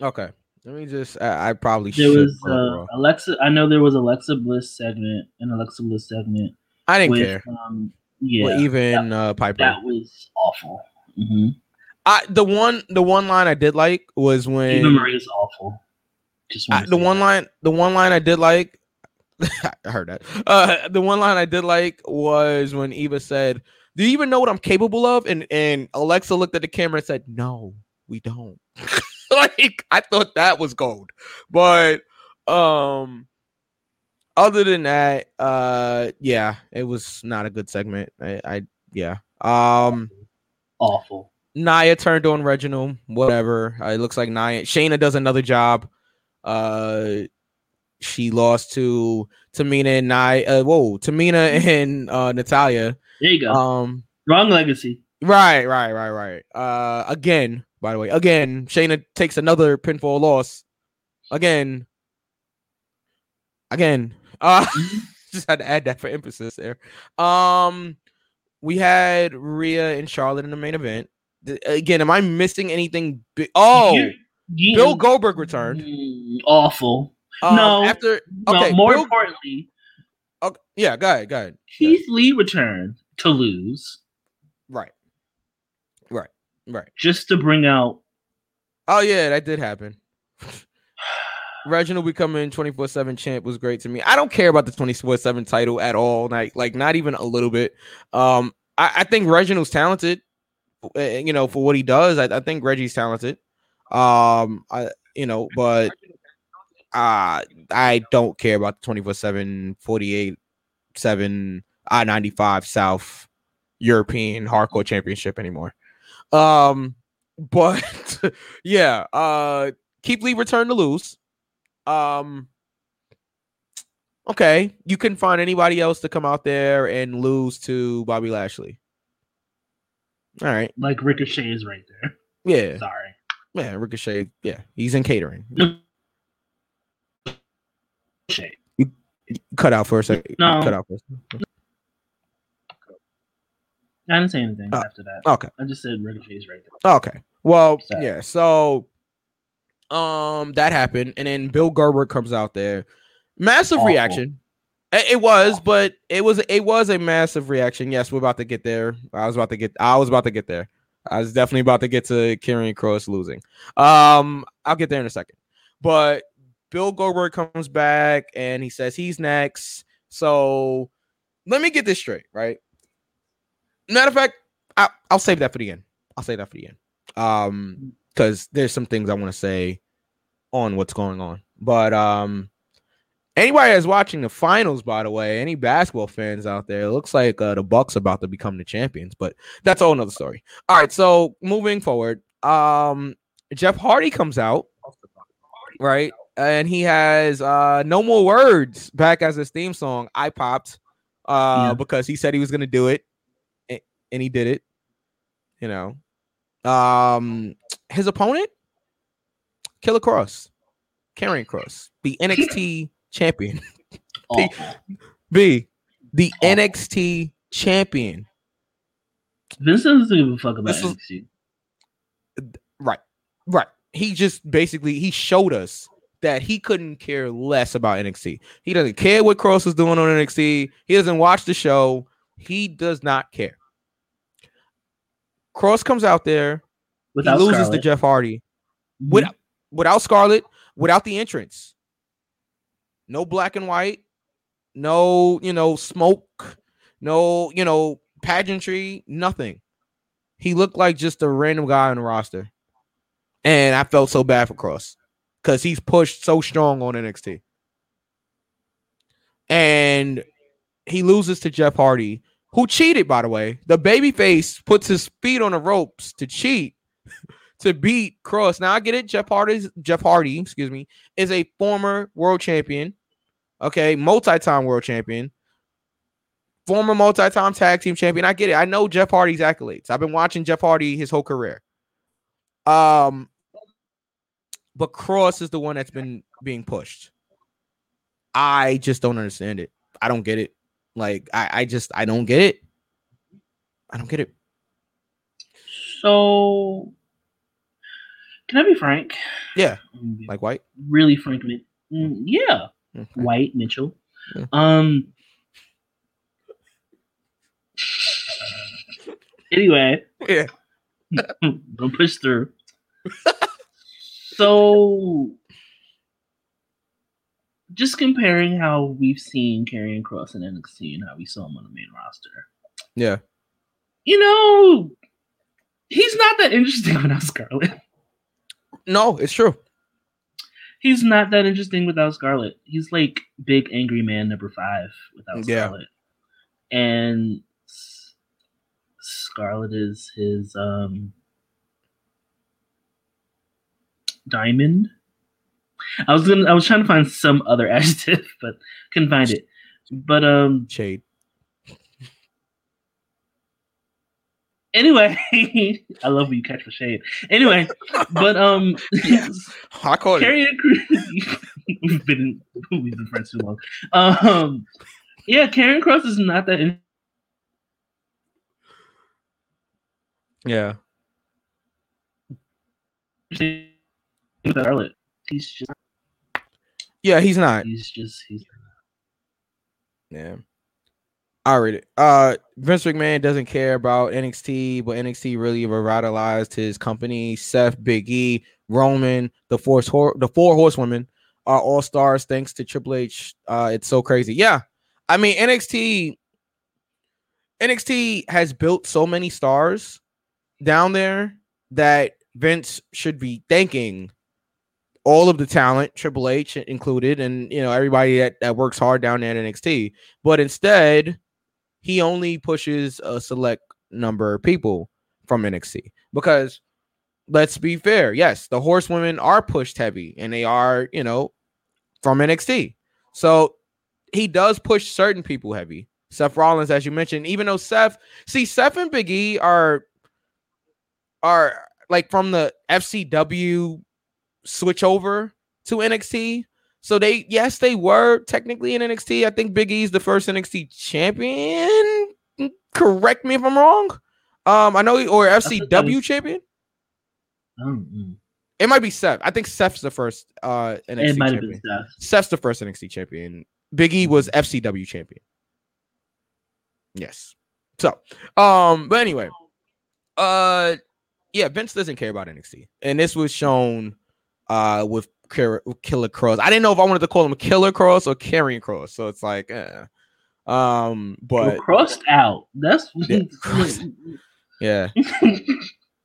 okay. Let me just. I, I probably There should. was go to Raw. uh, Alexa. I know there was Alexa Bliss segment, and an Alexa Bliss segment. I didn't with, care. Um, yeah, Well, even uh, Piper. that was awful. hmm I the one the one line I did like was when Eva Maria's awful. Just I, the one that. line the one line I did like I heard that. Uh the one line I did like was when Eva said, Do you even know what I'm capable of? And and Alexa looked at the camera and said, No, we don't. like I thought that was gold. But um other than that, uh yeah, it was not a good segment. I, I yeah. Um awful. Naya turned on Reginald. Whatever. Uh, it looks like Naya. Shayna does another job. Uh, she lost to Tamina and Naya. Uh, whoa, Tamina and uh, Natalya. There you go. Um, Wrong legacy. right, right, right, right. Uh, again, by the way, again, Shayna takes another pinfall loss. Again, again. Uh, just had to add that for emphasis there. Um, we had Rhea and Charlotte in the main event. Again, am I missing anything? Bi- oh, You- you- Bill Goldberg returned. Mm, awful. Um, No. after No, okay, more Bill- importantly, okay, yeah, go ahead, go ahead. Keith Lee returned to lose Right, right, right. just to bring out Oh yeah, that did happen. Reginald becoming 24-7 champ was great to me. I don't care about the 24-7 title at all. Like, like not even a little bit. Um, I, I think Reginald's talented, you know, for what he does. I, I think Reggie's talented. Um, I you know, but uh I don't care about the 24-7, 48, 7, I-95 South European hardcore championship anymore. Um, but yeah, uh Keith Lee return to lose. Um okay, you can find anybody else to come out there and lose to Bobby Lashley. All right. like Ricochet is right there. Yeah. Sorry. Yeah, Ricochet. Yeah, he's in catering. Ricochet. Cut out for a second. No. Cut out for a second. I didn't say anything Oh, after that. Okay. I just said Ricochet's right there. Okay. Well, Sad. yeah. So, um, that happened, and then Bill Goldberg comes out there. Massive Awful. reaction. It, was, but it was it was a massive reaction. Yes, we're about to get there. I was about to get. I was about to get there. I was definitely about to get to Karrion Kross losing. Um, I'll get there in a second. But Bill Goldberg comes back and he says he's next. So let me get this straight, right? Matter of fact, I, I'll save that for the end. I'll save that for the end. Um, because there's some things I want to say on what's going on. But um, anybody that's watching the finals, by the way, any basketball fans out there, it looks like uh, the Bucks about to become the champions. But that's a whole nother story. All right, so moving forward, um, Jeff Hardy comes out, right? And he has uh no more words back as his theme song. I popped uh Yeah. because he said he was gonna do it and he did it. You know. Um his opponent, Killer Kross, Karrion Kross, the NXT champion. Awful. B, the Oh. NXT champion. Vince doesn't give a fuck about This was- NXT. Right. Right. He just basically he showed us that he couldn't care less about NXT. He doesn't care what Kross is doing on NXT. He doesn't watch the show. He does not care. Kross comes out there. Without he loses Scarlett. to Jeff Hardy Mhm. without without Scarlett, without the entrance. No black and white, no, you know, smoke, no, you know, pageantry, nothing. He looked like just a random guy on the roster. And I felt so bad for Kross because he's pushed so strong on NXT. And he loses to Jeff Hardy, who cheated, by the way. The babyface puts his feet on the ropes to cheat to beat Kross. Now I get it. Jeff Hardy's Jeff Hardy, excuse me, is a former world champion. Okay, multi-time world champion, former multi-time tag team champion. I get it. I know Jeff Hardy's accolades. I've been watching Jeff Hardy his whole career. Um, but Kross is the one that's been being pushed. I just don't understand it. I don't get it. Like I, I just I don't get it. I don't get it. So, can I be frank? Yeah, like white. really frank mm, yeah, Okay. White Mitchell. Yeah. Um. Anyway, Yeah. don't push through. so, just comparing how we've seen Karrion Kross in NXT and how we saw him on the main roster, Yeah. you know, he's not that interesting without Scarlett. No, it's true. He's not that interesting without Scarlett. He's like big angry man number five without Yeah. Scarlett, and Scarlett is his um diamond. I was gonna, I was trying to find some other adjective, but couldn't find it. But um, Shade. Anyway, I love when you catch the shade. Anyway, but um, yes, I call it. Karrion Kross. we've been we've been friends too long. Um, yeah, Karen Cross is not that Yeah. Charlotte. He's just Yeah, he's not. he's just he's Yeah. Read it. Uh Vince McMahon doesn't care about NXT, but NXT really revitalized his company. Seth, Big E, Roman, the hor- the four horsewomen are all stars thanks to Triple H. Uh it's so crazy. Yeah. I mean NXT NXT has built so many stars down there that Vince should be thanking all of the talent, Triple H included, and you know everybody that, that works hard down there at NXT. But instead, he only pushes a select number of people from NXT because let's be fair, yes, the horsewomen are pushed heavy and they are, you know, from NXT. So he does push certain people heavy. Seth Rollins, as you mentioned, even though Seth, see, Seth and Big E are are like from the FCW switch over to NXT. So they yes, they were technically in NXT. I think Big E's the first NXT champion. Correct me if I'm wrong. Um, I know he, or FCW champion. um. It might be Seth. I think Seth's the first uh NXT it might have champion. been Seth. Seth's the first NXT champion. Big E was FCW champion. Yes. So, um, but anyway, uh, yeah, Vince doesn't care about NXT, and this was shown, uh, with Killer, Kross. I didn't know if I wanted to call him Killer Kross or Karrion Kross, so it's like, eh. um, but crossed out. That's Yeah, yeah,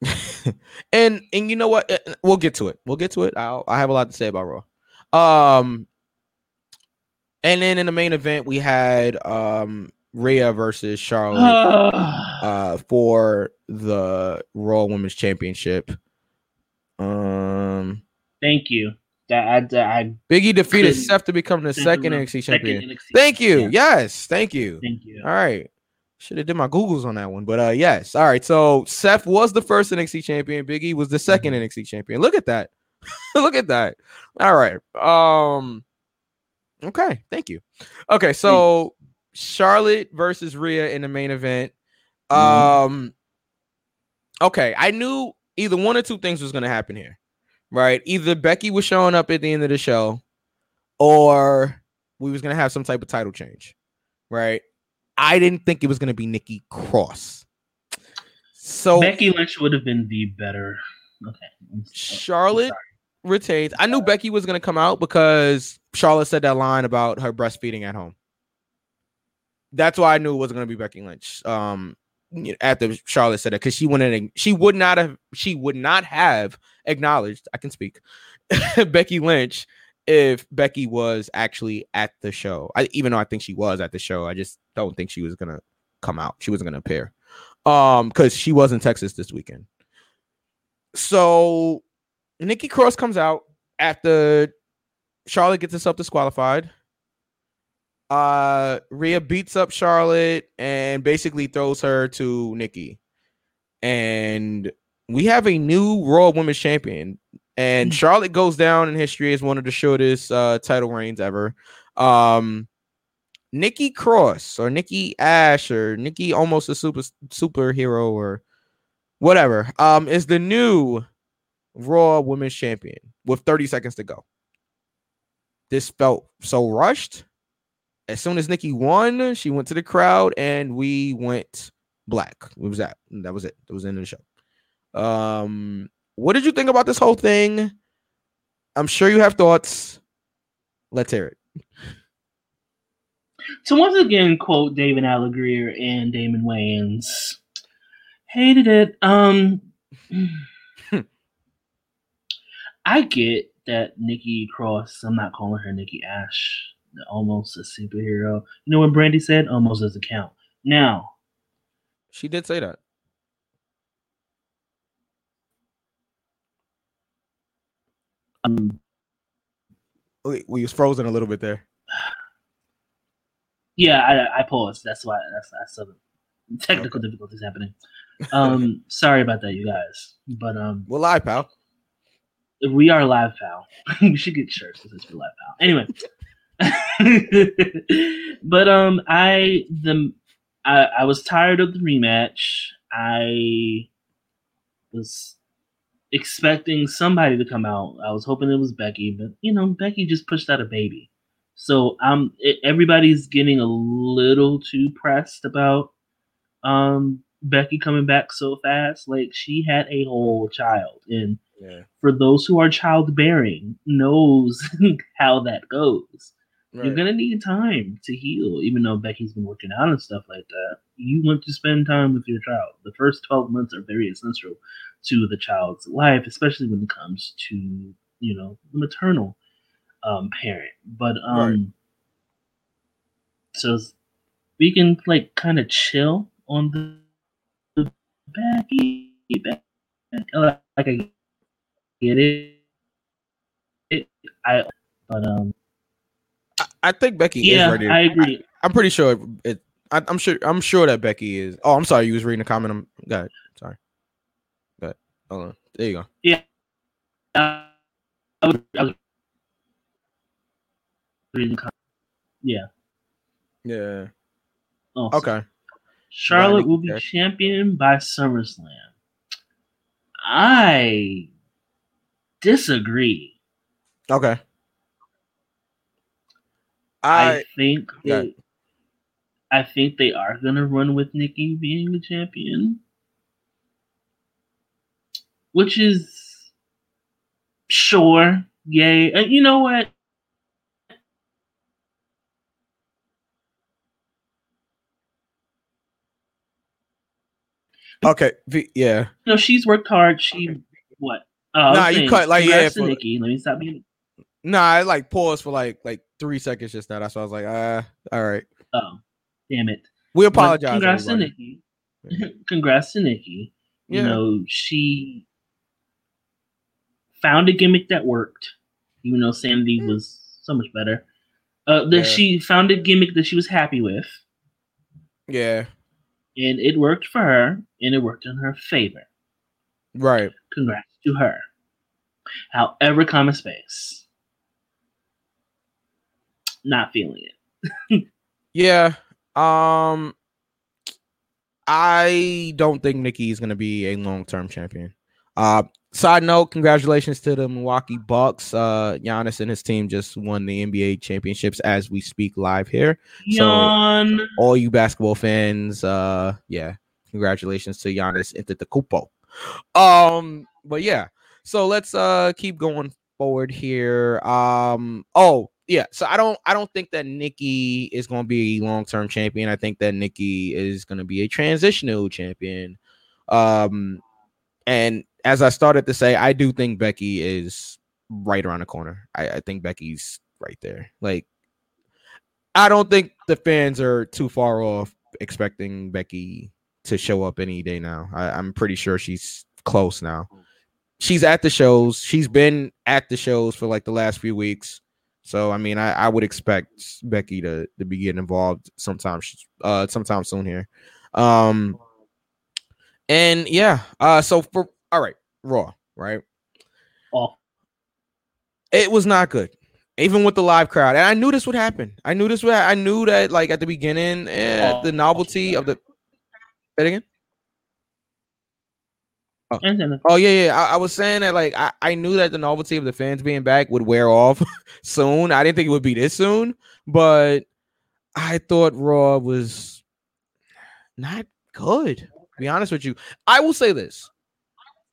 and and you know what? Uh, We'll get to it. We'll get to it. I'll, I have a lot to say about Raw. Um, and then in the main event we had um Rhea versus Charlotte uh for the Raw Women's Championship. Um, Thank you. That I, I Biggie defeated Seth to become the second NXT second champion. NXT Thank you. champion. Yes, thank you. Thank you. All right. Should have did my Googles on that one, but uh yes. All right. So Seth was the first NXT champion. Biggie was the 2nd Mm-hmm. NXT champion. Look at that. Look at that. All right. Um okay, thank you. Okay, so Charlotte versus Rhea in the main event. Mhm. Um okay, I knew either one or two things was gonna happen here. Right? Either Becky was showing up at the end of the show, or we was gonna have some type of title change. Right? I didn't think it was gonna be Nikki Cross. So Becky Lynch would have been the better. Okay. I'm s- I'm Charlotte retains. I knew Becky was gonna come out because Charlotte said that line about her breastfeeding at home. That's why I knew it wasn't gonna be Becky Lynch. Um, after Charlotte said that, because she wouldn't, she would not have, she would not have acknowledged. I can speak, Becky Lynch, if Becky was actually at the show. I even though I think she was at the show, I just don't think she was gonna come out. She wasn't gonna appear, um, because she was in Texas this weekend. So Nikki Cross comes out after Charlotte gets herself disqualified. Uh Rhea beats up Charlotte and basically throws her to Nikki. And we have a new Raw Women's Champion. And Charlotte goes down in history as one of the shortest uh title reigns ever. Um Nikki Cross or Nikki Ash or Nikki almost a super superhero or whatever um is the new Raw Women's Champion with 30 seconds to go. This felt so rushed. As soon as Nikki won, she went to the crowd and we went black. What was that? That was it. That was the end of the show. Um, what did you think about this whole thing? I'm sure you have thoughts. Let's hear it. To once again quote David Alan Grier and Damon Wayans. Hated it. Um I get that Nikki Cross, I'm not calling her Nikki Ash, almost a superhero. You know what Brandy said? Almost doesn't count. Now, She did say that. Um, We, we was frozen a little bit there. yeah, I, I paused. That's why that's that's some technical difficulties happening. Um, sorry about that, you guys. But um, We're live, pal. we are live, pal. we should get shirts because it's for live, pal. Anyway, but um, I the I, I was tired of the rematch. I was expecting somebody to come out. I was hoping it was Becky, but you know, Becky just pushed out a baby. So um, it, everybody's getting a little too pressed about um Becky coming back so fast. Like she had a whole child, and Yeah. for those who are childbearing, knows how that goes. You're gonna need time to heal, even though Becky's been working out and stuff like that. You want to spend time with your child. The first 12 months are very essential to the child's life, especially when it comes to, you know, the maternal um, parent. But um Right. so we can like kind of chill on the, the Becky, Becky like I get it. it I but um I, I think Becky yeah, is ready. I agree. I'm pretty sure it. it I, I'm sure. I'm sure that Becky is. Oh, I'm sorry. You was reading the comment. I'm. Go ahead. Sorry. Go ahead. Hold on. There you go. Uh, I would, I would reading yeah. Yeah. Oh, Okay. Charlotte will be Ash. champion by SummerSlam. I disagree. Okay. I, I. think Yeah. they, I think they are gonna run with Nikki being the champion, which is sure, yay. And you know what? Okay. V, yeah. No, she's worked hard. She what? Uh, Nah, you cut, like, yeah, congrats to for- Nikki. Let me stop being. Nah, I like paused for like like three seconds just now. That's why I was like, uh, all right. Oh, damn it! We But apologize. Congrats everybody. to Nikki. congrats to Nikki. You Yeah. know, she found a gimmick that worked, even though Sanity was so much better. Uh, that Yeah. she found a gimmick that she was happy with, Yeah. and it worked for her, and it worked in her favor. Right. Congrats to her. However, comma space. Not feeling it. Yeah. Um. I don't think Nikki is gonna be a long term champion. Uh, side note, congratulations to the Milwaukee Bucks. Uh, Giannis and his team just won the NBA championships as we speak live here. So- All you basketball fans, uh, yeah, congratulations to Giannis Antetokounmpo. Um, but yeah, so let's uh keep going forward here. Um, oh yeah, so I don't I don't think that Nikki is going to be a long term champion. I think that Nikki is going to be a transitional champion. Um, and as I started to say, I do think Becky is right around the corner. I, I think Becky's right there. Like, I don't think the fans are too far off expecting Becky to show up any day now. I, I'm pretty sure she's close now. She's at the shows. She's been at the shows for like the last few weeks. So I mean, I, I would expect Becky to to be getting involved sometime uh sometime soon here. Um and yeah, uh so for all right, Raw, right? Off. It was not good. Even with the live crowd. And I knew this would happen. I knew this would ha- I knew that like at the beginning, eh, the novelty of the Say it again. And then Oh yeah, yeah. I, I was saying that like I, I knew that the novelty of the fans being back would wear off soon. I didn't think it would be this soon, but I thought Raw was not good. To be honest with you, I will say this: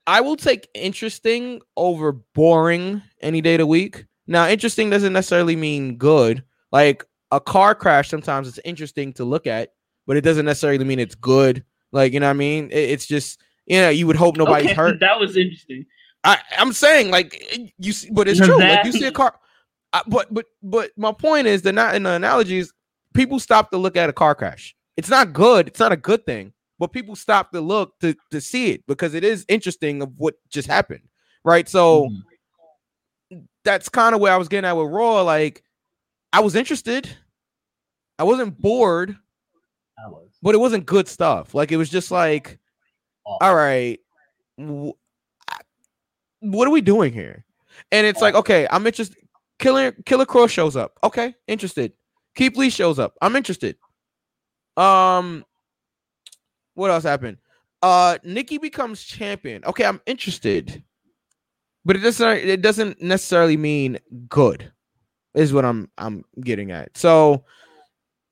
I will take interesting over boring any day of the week. Now, interesting doesn't necessarily mean good. Like a car crash, sometimes it's interesting to look at, but it doesn't necessarily mean it's good. Like you know what I mean? It- it's just you know you would hope nobody's okay, hurt. That was interesting. I, I'm saying like you see, but it's true. Like you see a car, I, but but but my point is that not in the analogies, people stop to look at a car crash. It's not good. It's not a good thing, but people stop to look to to see it because it is interesting of what just happened, right? So Mhm. that's kind of where I was getting at with Raw. Like I was interested, I wasn't bored, I was. but it wasn't good stuff. Like it was just like, all right, wh- what are we doing here? And it's like, okay, I'm interested. Killer Killer Kross shows up. Okay, interested. Keith Lee shows up. I'm interested. Um, what else happened? Uh, Nikki becomes champion. Okay, I'm interested, but it doesn't. It doesn't necessarily mean good. Is what I'm I'm getting at. So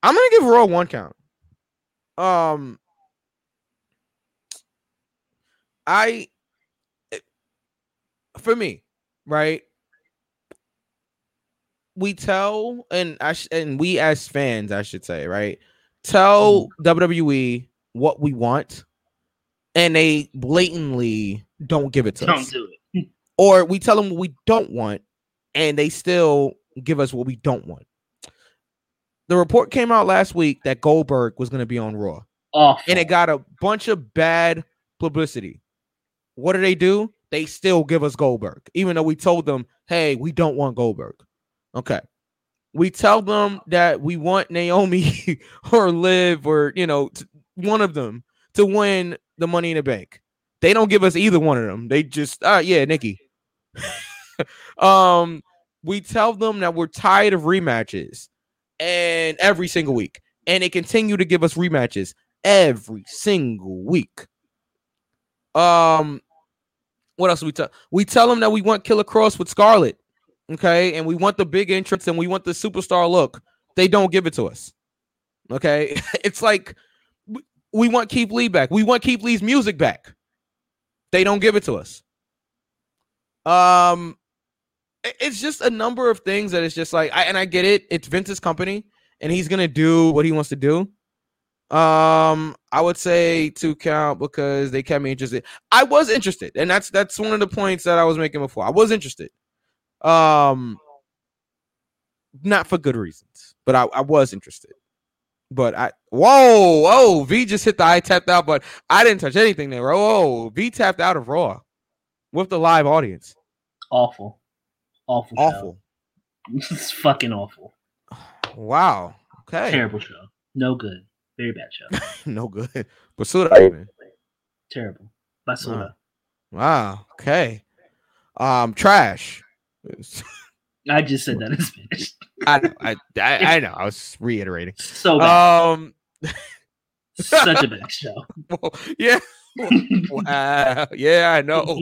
I'm gonna give Raw one count. Um, I for me, right? We tell and I sh- and we as fans, I should say, right? Tell WWE what we want, and they blatantly don't give it to Don't us do it. or we tell them what we don't want and they still give us what we don't want. The report came out last week that Goldberg was going to be on Raw Awful. and it got a bunch of bad publicity. What do they do? They still give us Goldberg, even though we told them, hey, we don't want Goldberg. Okay. We tell them that we want Naomi or Liv or, you know, t- one of them to win the money in the bank. They don't give us either one of them. They just, uh, yeah, Nikki. um, we tell them that we're tired of rematches and every single week, and they continue to give us rematches every single week. Um, what else we tell? We tell them that we want Killer Kross with Scarlett, okay, and we want the big entrance and we want the superstar look. They don't give it to us. Okay, it's like we- want Keith Lee back. We want Keith Lee's music back. They don't give it to us. Um, it's just a number of things that it's just like, I, and I get it. It's Vince's company, and he's gonna do what he wants to do. Um, I would say two count because they kept me interested. I was interested, and that's that's one of the points that I was making before. I was interested. Um, not for good reasons, but I, I was interested. But I whoa whoa V just hit the I tapped out, but I didn't touch anything there. Whoa V tapped out of Raw with the live audience. awful. Awful. Awful. it's fucking awful. Wow. Okay. Terrible show. No good. Very bad show. no good. Basuda even. Terrible. Basura. Wow. Okay. Um, trash. I just said that in Spanish. I know. I, I, I know. I was reiterating. So bad. Um. Such a bad show. well, yeah. wow. Yeah, I know.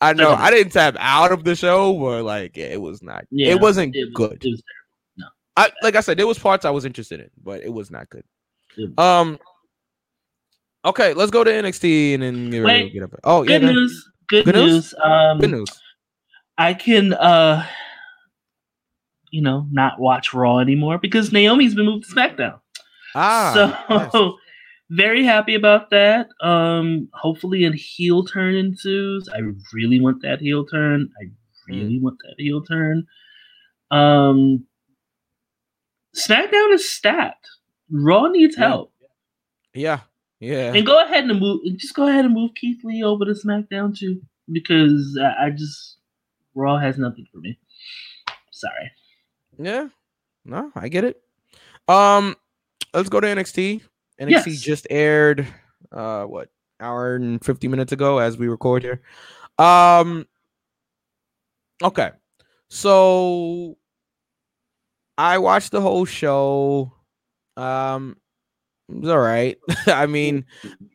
I know. I didn't tap out of the show, but like it was not. Yeah, it wasn't it was- good. It was I like I said, there was parts I was interested in, but it was not good. Um. Okay, let's go to NXT and then get ready to Wait. get up. Oh good go ahead. news. Good, Good news? news. Um, good news. I can, uh, you know, not watch Raw anymore because Naomi's been moved to SmackDown. Ah, so yes. very happy about that. Um, hopefully a heel turn ensues. I really want that heel turn. I really want that heel turn. Um, SmackDown is stacked. Raw needs Yeah. help. yeah, yeah. And go ahead and move. Just go ahead and move Keith Lee over to SmackDown too, because I, I just Raw has nothing for me. Sorry. Yeah. No, I get it. Um, let's go to NXT. NXT Yes. just aired uh what hour and 50 minutes ago as we record here. Um okay. So I watched the whole show. Um it was all right. I mean,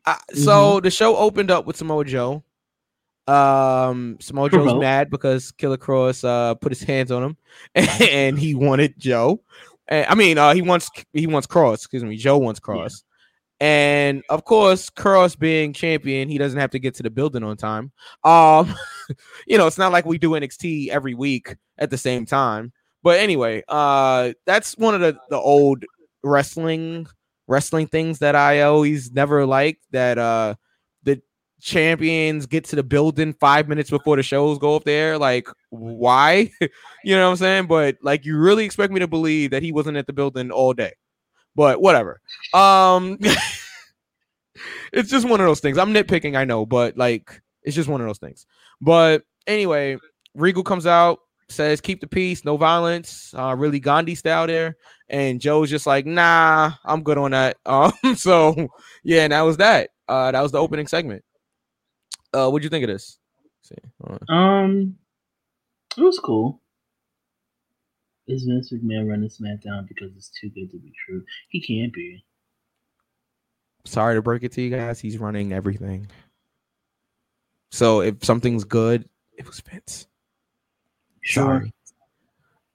I, so the show opened up with Samoa Joe. Um, Samoa Joe's mad because Killer Kross uh put his hands on him and he wanted Joe. And, I mean, uh, he wants he wants Kross. Excuse me, Joe wants Kross. And of course, Kross being champion, he doesn't have to get to the building on time. Um, you know, it's not like we do NXT every week at the same time. But anyway, uh, that's one of the the old wrestling wrestling things that I always never liked. That uh, champions get to the building five minutes before the shows go up there. Like, why? you know what I'm saying? But like, you really expect me to believe that he wasn't at the building all day? But whatever. Um, it's just one of those things. I'm nitpicking, I know, but like, it's just one of those things. But anyway, Regal comes out, says, "Keep the peace, no violence." Uh, really Gandhi style there, and Joe's just like, "Nah, I'm good on that." Um, so yeah, and that was that. Uh, that was the opening segment. Uh, what'd you think of this? Let's see, hold. Um, it was cool. Is Vince McMahon running SmackDown because it's too good to be true? He can't be. sorry to break it to you guys, he's running everything. So if something's good, it was Vince. Sure. Sorry.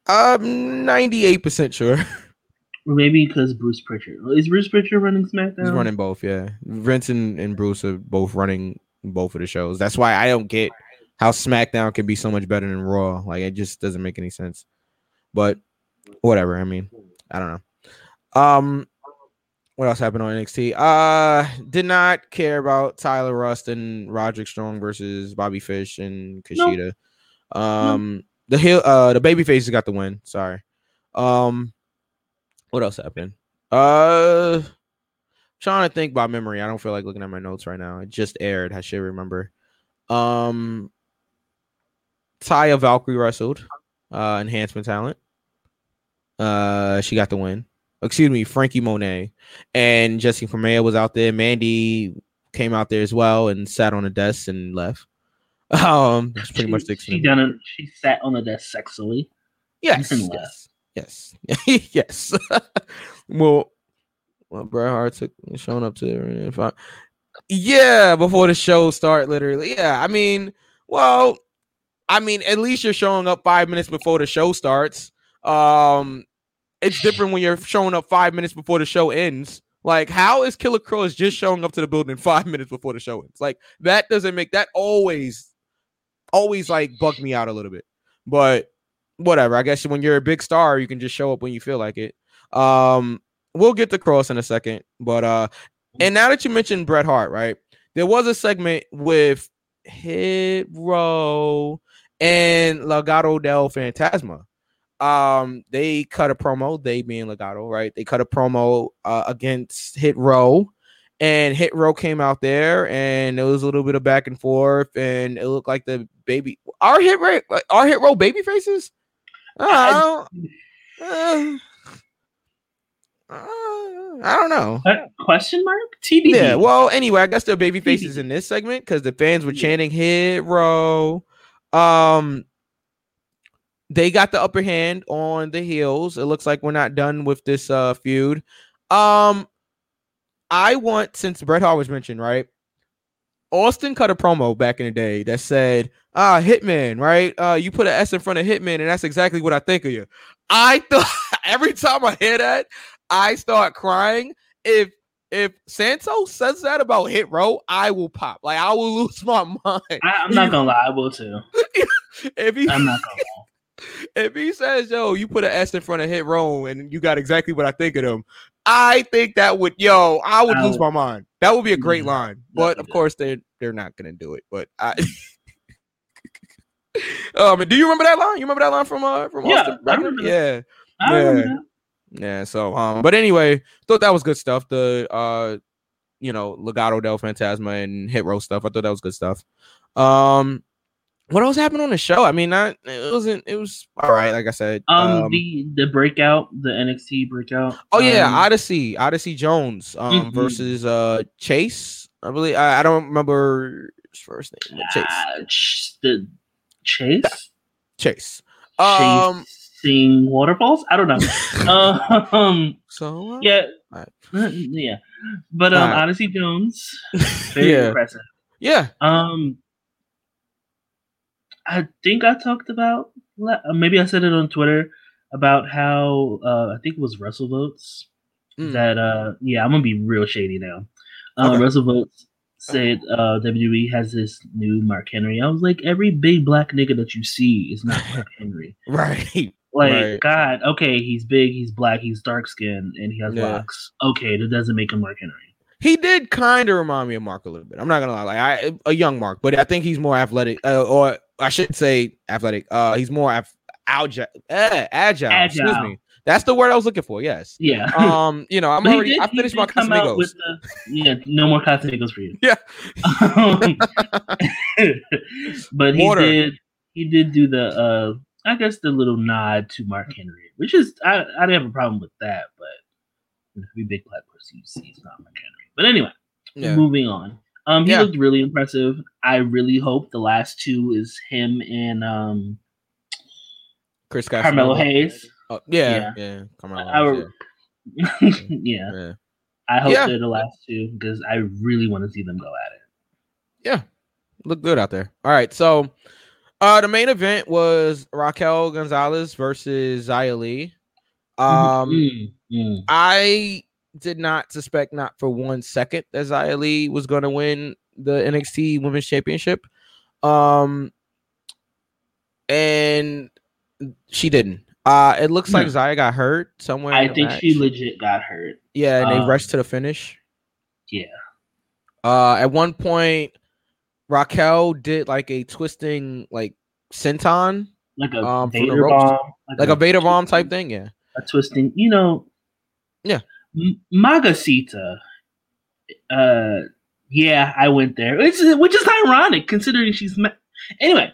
I'm 98% sure. Maybe because Bruce Prichard. Is Bruce Prichard running SmackDown? He's running both, yeah. Vince and, and Bruce are both running both of the shows. That's why I don't get how SmackDown can be so much better than Raw. Like it just doesn't make any sense. But whatever. I mean, I don't know. Um what else happened on NXT? Uh did not care about Tyler Rust and Roderick Strong versus Bobby Fish and Kushida. Um the hill uh the baby faces got the win. Sorry. Um what else happened? Uh trying to think by memory. I don't feel like looking at my notes right now. It just aired. I should remember. Um Taya Valkyrie wrestled. Uh enhancement talent. Uh she got the win. Excuse me, Frankie Monet. And Jessi Kamea was out there. Mandy came out there as well and sat on a desk and left. Um that's pretty she, much the she done it. She sat on the desk sexily. Yes, yes, yes, yes. well, well, Bret Hart took showing up to I, yeah, before the show start, literally. Yeah, I mean, well, I mean, at least you're showing up five minutes before the show starts. Um, it's different when you're showing up five minutes before the show ends. Like, how is Killer Kross just showing up to the building five minutes before the show ends? Like, that doesn't make that always, always like bug me out a little bit. But whatever. I guess when you're a big star, you can just show up when you feel like it. Um, we'll get to Kross in a second, but uh, and now that you mentioned Bret Hart, right? There was a segment with Hit Row and Legado del Fantasma. Um, they cut a promo. They being Legado, right? They cut a promo uh, against Hit Row. And Hit Row came out there, and it was a little bit of back and forth, and it looked like the baby. Our hit our hit row baby faces. Uh, uh, I don't know. Uh, question mark? TBD. Yeah. Well, anyway, I guess they're baby faces in this segment because the fans were chanting "Hero." Um, they got the upper hand on the heels. It looks like we're not done with this uh feud. Um, I want since Bret Hart was mentioned, right? Austin cut a promo back in the day that said, "Ah, Hitman, right? Uh, you put an S in front of Hitman, and that's exactly what I think of you." I thought every time I hear that, I start crying. If if Santos says that about Hit Row, I will pop. Like I will lose my mind. I, I'm not gonna lie, I will too. if he I'm not gonna lie. if he says, "Yo, you put an S in front of Hit Row, and you got exactly what I think of them," I think that would, yo, I would I lose would- my mind. That would be a great Yeah, line, but of course they they're not gonna do it. But I. Um, do you remember that line? You remember that line from uh from Yeah, Austin? I remember that. Yeah, remember Yeah. that. Yeah. So um, but anyway, thought that was good stuff. The uh, you know, Legado del Fantasma and Hit Row stuff. I thought that was good stuff. Um, what else happened on the show? I mean, not it wasn't. It was all right. Like I said, Um, the the breakout, the NXT breakout. Oh yeah, um, Odyssey, Odyssey Jones, um, Mhm. versus uh Chase. I believe I, I don't remember his first name. Chase. uh, Ch- the Chase. Chase. Um. Chasing waterfalls. I don't know. um. So uh, Yeah. Alright. Yeah. But um, Alright. Odyssey Jones, very yeah, impressive. yeah. Um, I think I talked about uh, maybe I said it on Twitter about how uh, I think it was Russell Votes Mm. that uh yeah I'm gonna be real shady now. Uh, Okay. Russell Votes said uh, WWE has this new Mark Henry. I was like, every big black nigga that you see is not Mark Henry. Right. Like, Right. God, okay, he's big, he's black, he's dark skinned, and he has Yeah. locks. Okay, that doesn't make him Mark Henry. He did kind of remind me of Mark a little bit. I'm not gonna lie, like I a young Mark, but I think he's more athletic, uh, or I should say athletic. Uh, he's more af- agile, uh, agile. Excuse Agile. me. That's the word I was looking for. Yes. Yeah. Um, you know, I'm But already. did- I finished my come out Casamigos. with the- yeah, no more Casamigos for you. Yeah. Um, but he Water. did he did do the uh I guess the little nod to Mark Henry, which is I, I didn't have a problem with that, but you know, every big black person you see is not Mark Henry. But anyway, Yeah. moving on. Um he Yeah. looked really impressive. I really hope the last two is him and um Chris Carmelo Casanova. Hayes. Oh, yeah, yeah, Carmelo I, Hayes, yeah. yeah, yeah. I hope Yeah. they're the last two because I really want to see them go at it. Yeah, look good out there. All right, so uh the main event was Raquel Gonzalez versus Xia Li. Um, Mm, mm. I did not suspect not for one second that Xia Li was going to win the NXT Women's Championship. Um, and she didn't. Uh, it looks like No. Xia got hurt somewhere. I think match. she legit got hurt. Yeah, and they um, rushed to the finish. Yeah. Uh, at one point, Raquel did like a twisting like senton, Like a Um, Vader bomb. like a Vader bomb type thing. Yeah, A twisting, you know. Yeah. M- Magacita. Uh, yeah, I went there. Which is, which is ironic considering she's. Ma- anyway,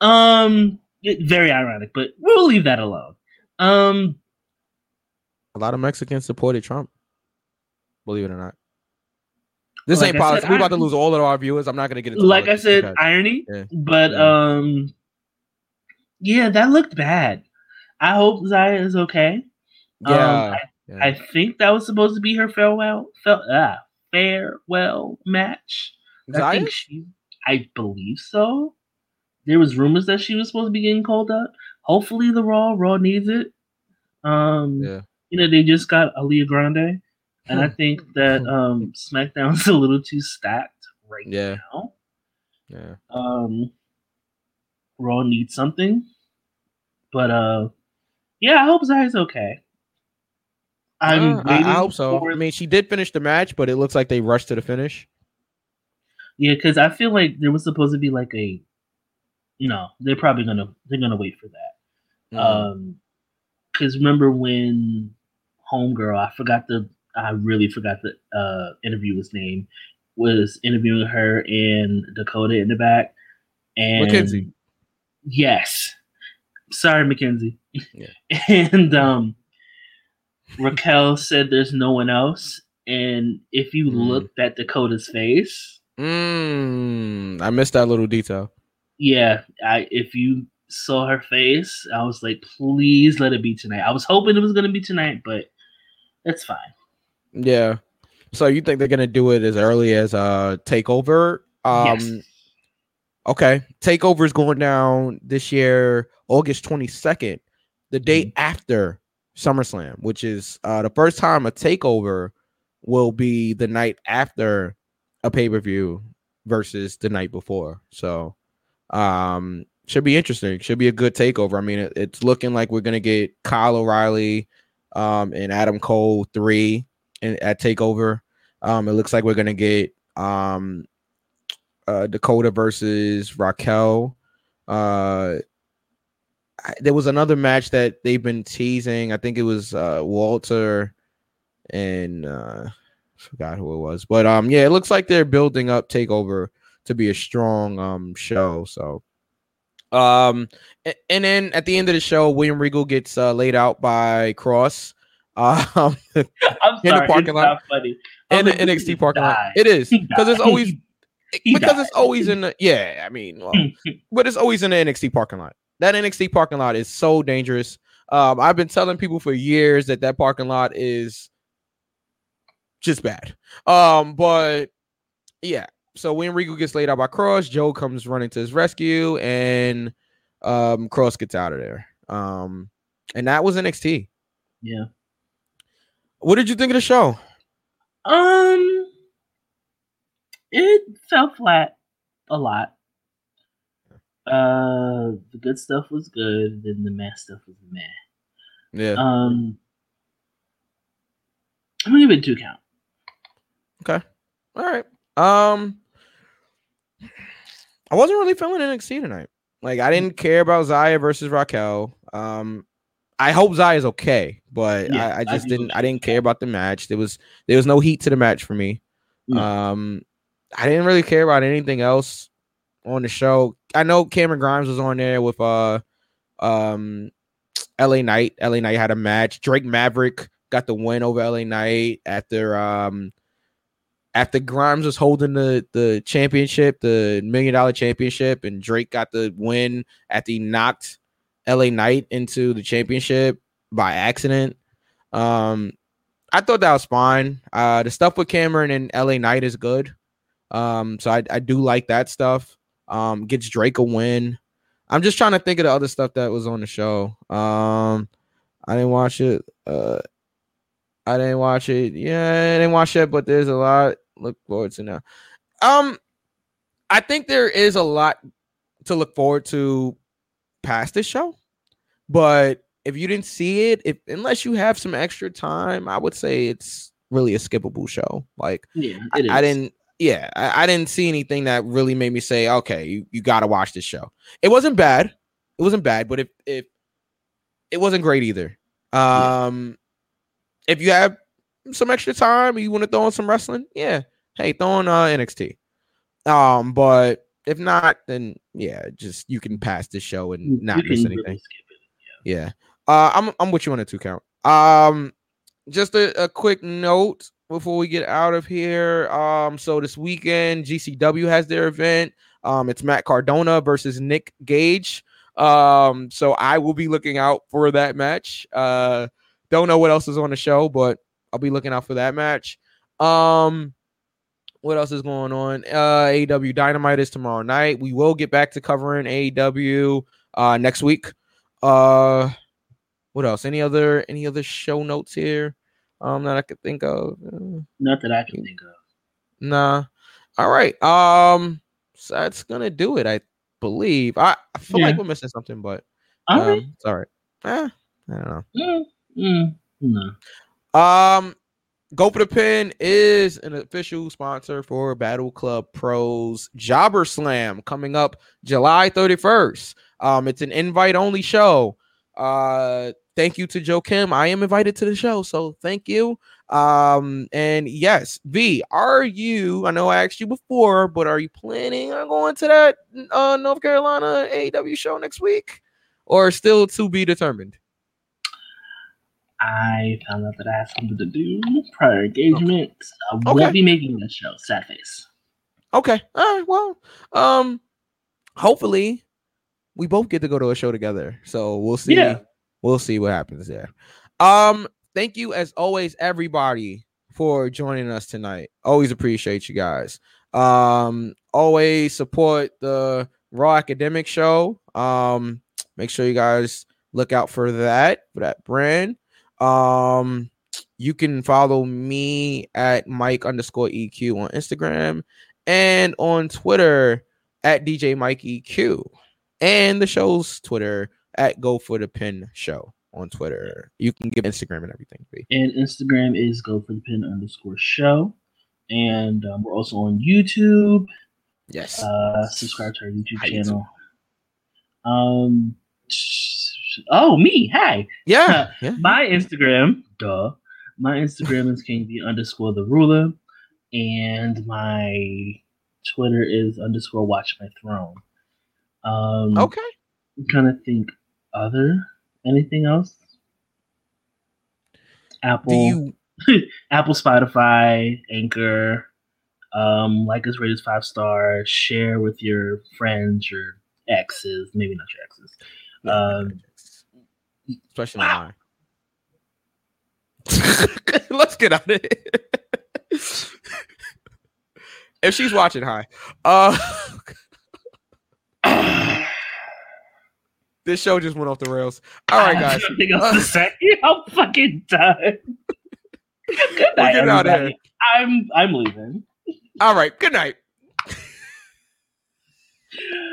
um, very ironic, but we'll leave that alone. Um, a lot of Mexicans supported Trump. Believe it or not. This Like ain't politics. We're about to lose all of our viewers. I'm not gonna get into like I said, because- irony, Yeah. but Yeah. um, yeah, that looked bad. I hope Xia is okay. Um, yeah, I yeah. I think that was supposed to be her farewell, fel- ah, farewell match. I think she, I believe so. There was rumors that she was supposed to be getting called up. Hopefully, the Raw Raw needs it. Um, yeah, you know they just got Aliyah Grande, and I think that um SmackDown's a little too stacked right Yeah. now. yeah. Um, Raw needs something, but uh, yeah, I hope Xia's okay. I'm Uh, I, I hope so. for- I mean, she did finish the match, but it looks like they rushed to the finish. Yeah, because I feel like there was supposed to be like a, no, they're probably gonna they're gonna wait for that. Mm. Um, because remember when Homegirl, I forgot the, I really forgot the uh interviewer's name, was interviewing her and Dakota in the back, and McKenzie. Yes, sorry, McKenzie. Yeah. and um, Raquel said there's no one else, and if you Mm. looked at Dakota's face. Mm, I missed that little detail. yeah, I if you saw her face, I was like, please let it be tonight. I was hoping it was gonna be tonight, but that's fine. Yeah. So you think they're gonna do it as early as uh takeover Um, yes. okay, Takeover is going down this year, August twenty second, the day Mm-hmm. after SummerSlam, which is uh the first time a Takeover will be the night after a pay per view versus the night before. So, um, should be interesting. Should be a good takeover. I mean, it, it's looking like we're gonna get Kyle O'Reilly, um, and Adam Cole three in, at takeover. Um, it looks like we're gonna get um, uh, Dakota versus Raquel. Uh, there was another match that they've been teasing. I think it was uh, Walter and uh, forgot who it was, but um, yeah, it looks like they're building up Takeover to be a strong um show. So, um, and then at the end of the show, William Regal gets uh, laid out by Kross. Um, I'm in the parking it's lot. not funny. In the NXT parking lot. It is because it's always because it's always in the yeah. I mean, well, but it's always in the NXT parking lot. That NXT parking lot is so dangerous. Um, I've been telling people for years that that parking lot is just bad. Um, but yeah. So when Regal gets laid out by Kross, Joe comes running to his rescue, and um, Kross gets out of there. Um, and that was NXT. Yeah. What did you think of the show? Um, it fell flat a lot. Uh, the good stuff was good, then the meh stuff was meh. Yeah. Um, I'm gonna give it two count. Okay. All right. Um I wasn't really feeling NXT tonight. Like I didn't care about Xia versus Raquel. Um I hope Xia's okay, but Yeah, I, I I just do didn't I didn't care about the match. There was there was no heat to the match for me. Um I didn't really care about anything else on the show. I know Cameron Grimes was on there with uh um LA Knight. LA Knight had a match. Drake Maverick got the win over LA Knight after um after Grimes was holding the the championship, the million dollar championship, and Drake got the win after he knocked LA Knight into the championship by accident. Um, I thought that was fine. Uh, the stuff with Cameron and LA Knight is good. Um, so I, I do like that stuff. Um, gets Drake a win. I'm just trying to think of the other stuff that was on the show. Um, I didn't watch it. Uh, I didn't watch it. Yeah, I didn't watch it, but there's a lot. Look forward to now. Um, I think there is a lot to look forward to past this show, but if you didn't see it, if unless you have some extra time, I would say it's really a skippable show. Like Yeah, I. I didn't. Yeah, I, I didn't see anything that really made me say, okay, you, you got to watch this show. It wasn't bad. It wasn't bad, but if if it wasn't great either. Um, if you have some extra time, you want to throw on some wrestling, yeah, hey, throw on uh, NXT. Um, but if not, then yeah, just you can pass the show and not miss anything. really it. Yeah. Uh I'm I'm with you on a two count. Um just a, a quick note before we get out of here. Um so this weekend GCW has their event. Um it's Matt Cardona versus Nick Gage. Um so I will be looking out for that match. Uh don't know what else is on the show, but I'll be looking out for that match. Um what else is going on? Uh AEW Dynamite is tomorrow night. We will get back to covering AEW uh next week. Uh what else? Any other any other show notes here? Um that I could think of. Not that I can think of. nah. All right. Um so that's gonna do it, I believe. I, I feel like we're missing something, but All um, right. it's all right. Eh, I don't know. Mm, mm, no. Um, Go for the Pin is an official sponsor for Battle Club Pros Jobber Slam coming up July 31st. Um, it's an invite only show. Uh, thank you to Joe Kim. I am invited to the show, so thank you. Um, and yes, V, are you? I know I asked you before, but are you planning on going to that uh North Carolina AEW show next week, or still to be determined? I found out that I have something to do prior engagement. so I Okay. won't be making that show. Sad face. Okay. All right. Well, um, hopefully we both get to go to a show together. So we'll see. Yeah. We'll see what happens there. Um, thank you as always, everybody, for joining us tonight. Always appreciate you guys. Um, always support the Raw Academic Show. Um, make sure you guys look out for that for that brand. Um, you can follow me at Mike underscore EQ on Instagram and on Twitter at DJ Mike EQ and the show's Twitter at Go for the Pin Show on Twitter. You can give Instagram and everything. And Instagram is go for the pin underscore show. And um, we're also on YouTube. Yes. Uh, subscribe to our YouTube channel. Um. Oh, me. Hi. yeah. yeah. My Instagram, duh. My Instagram is King V underscore the ruler, and my Twitter is underscore watch my throne. Um, Okay. I'm trying to think other anything else. Apple, you Apple, Spotify, Anchor. Um, like us, rate us five stars. Share with your friends, your exes, maybe not your exes. Um, especially mine. Let's get out of here. if she's watching, hi. Uh this show just went off the rails. All right, guys. Nothing else to say. I'm fucking done. Good We're night, out of everybody. I'm I'm leaving. All right. Good night.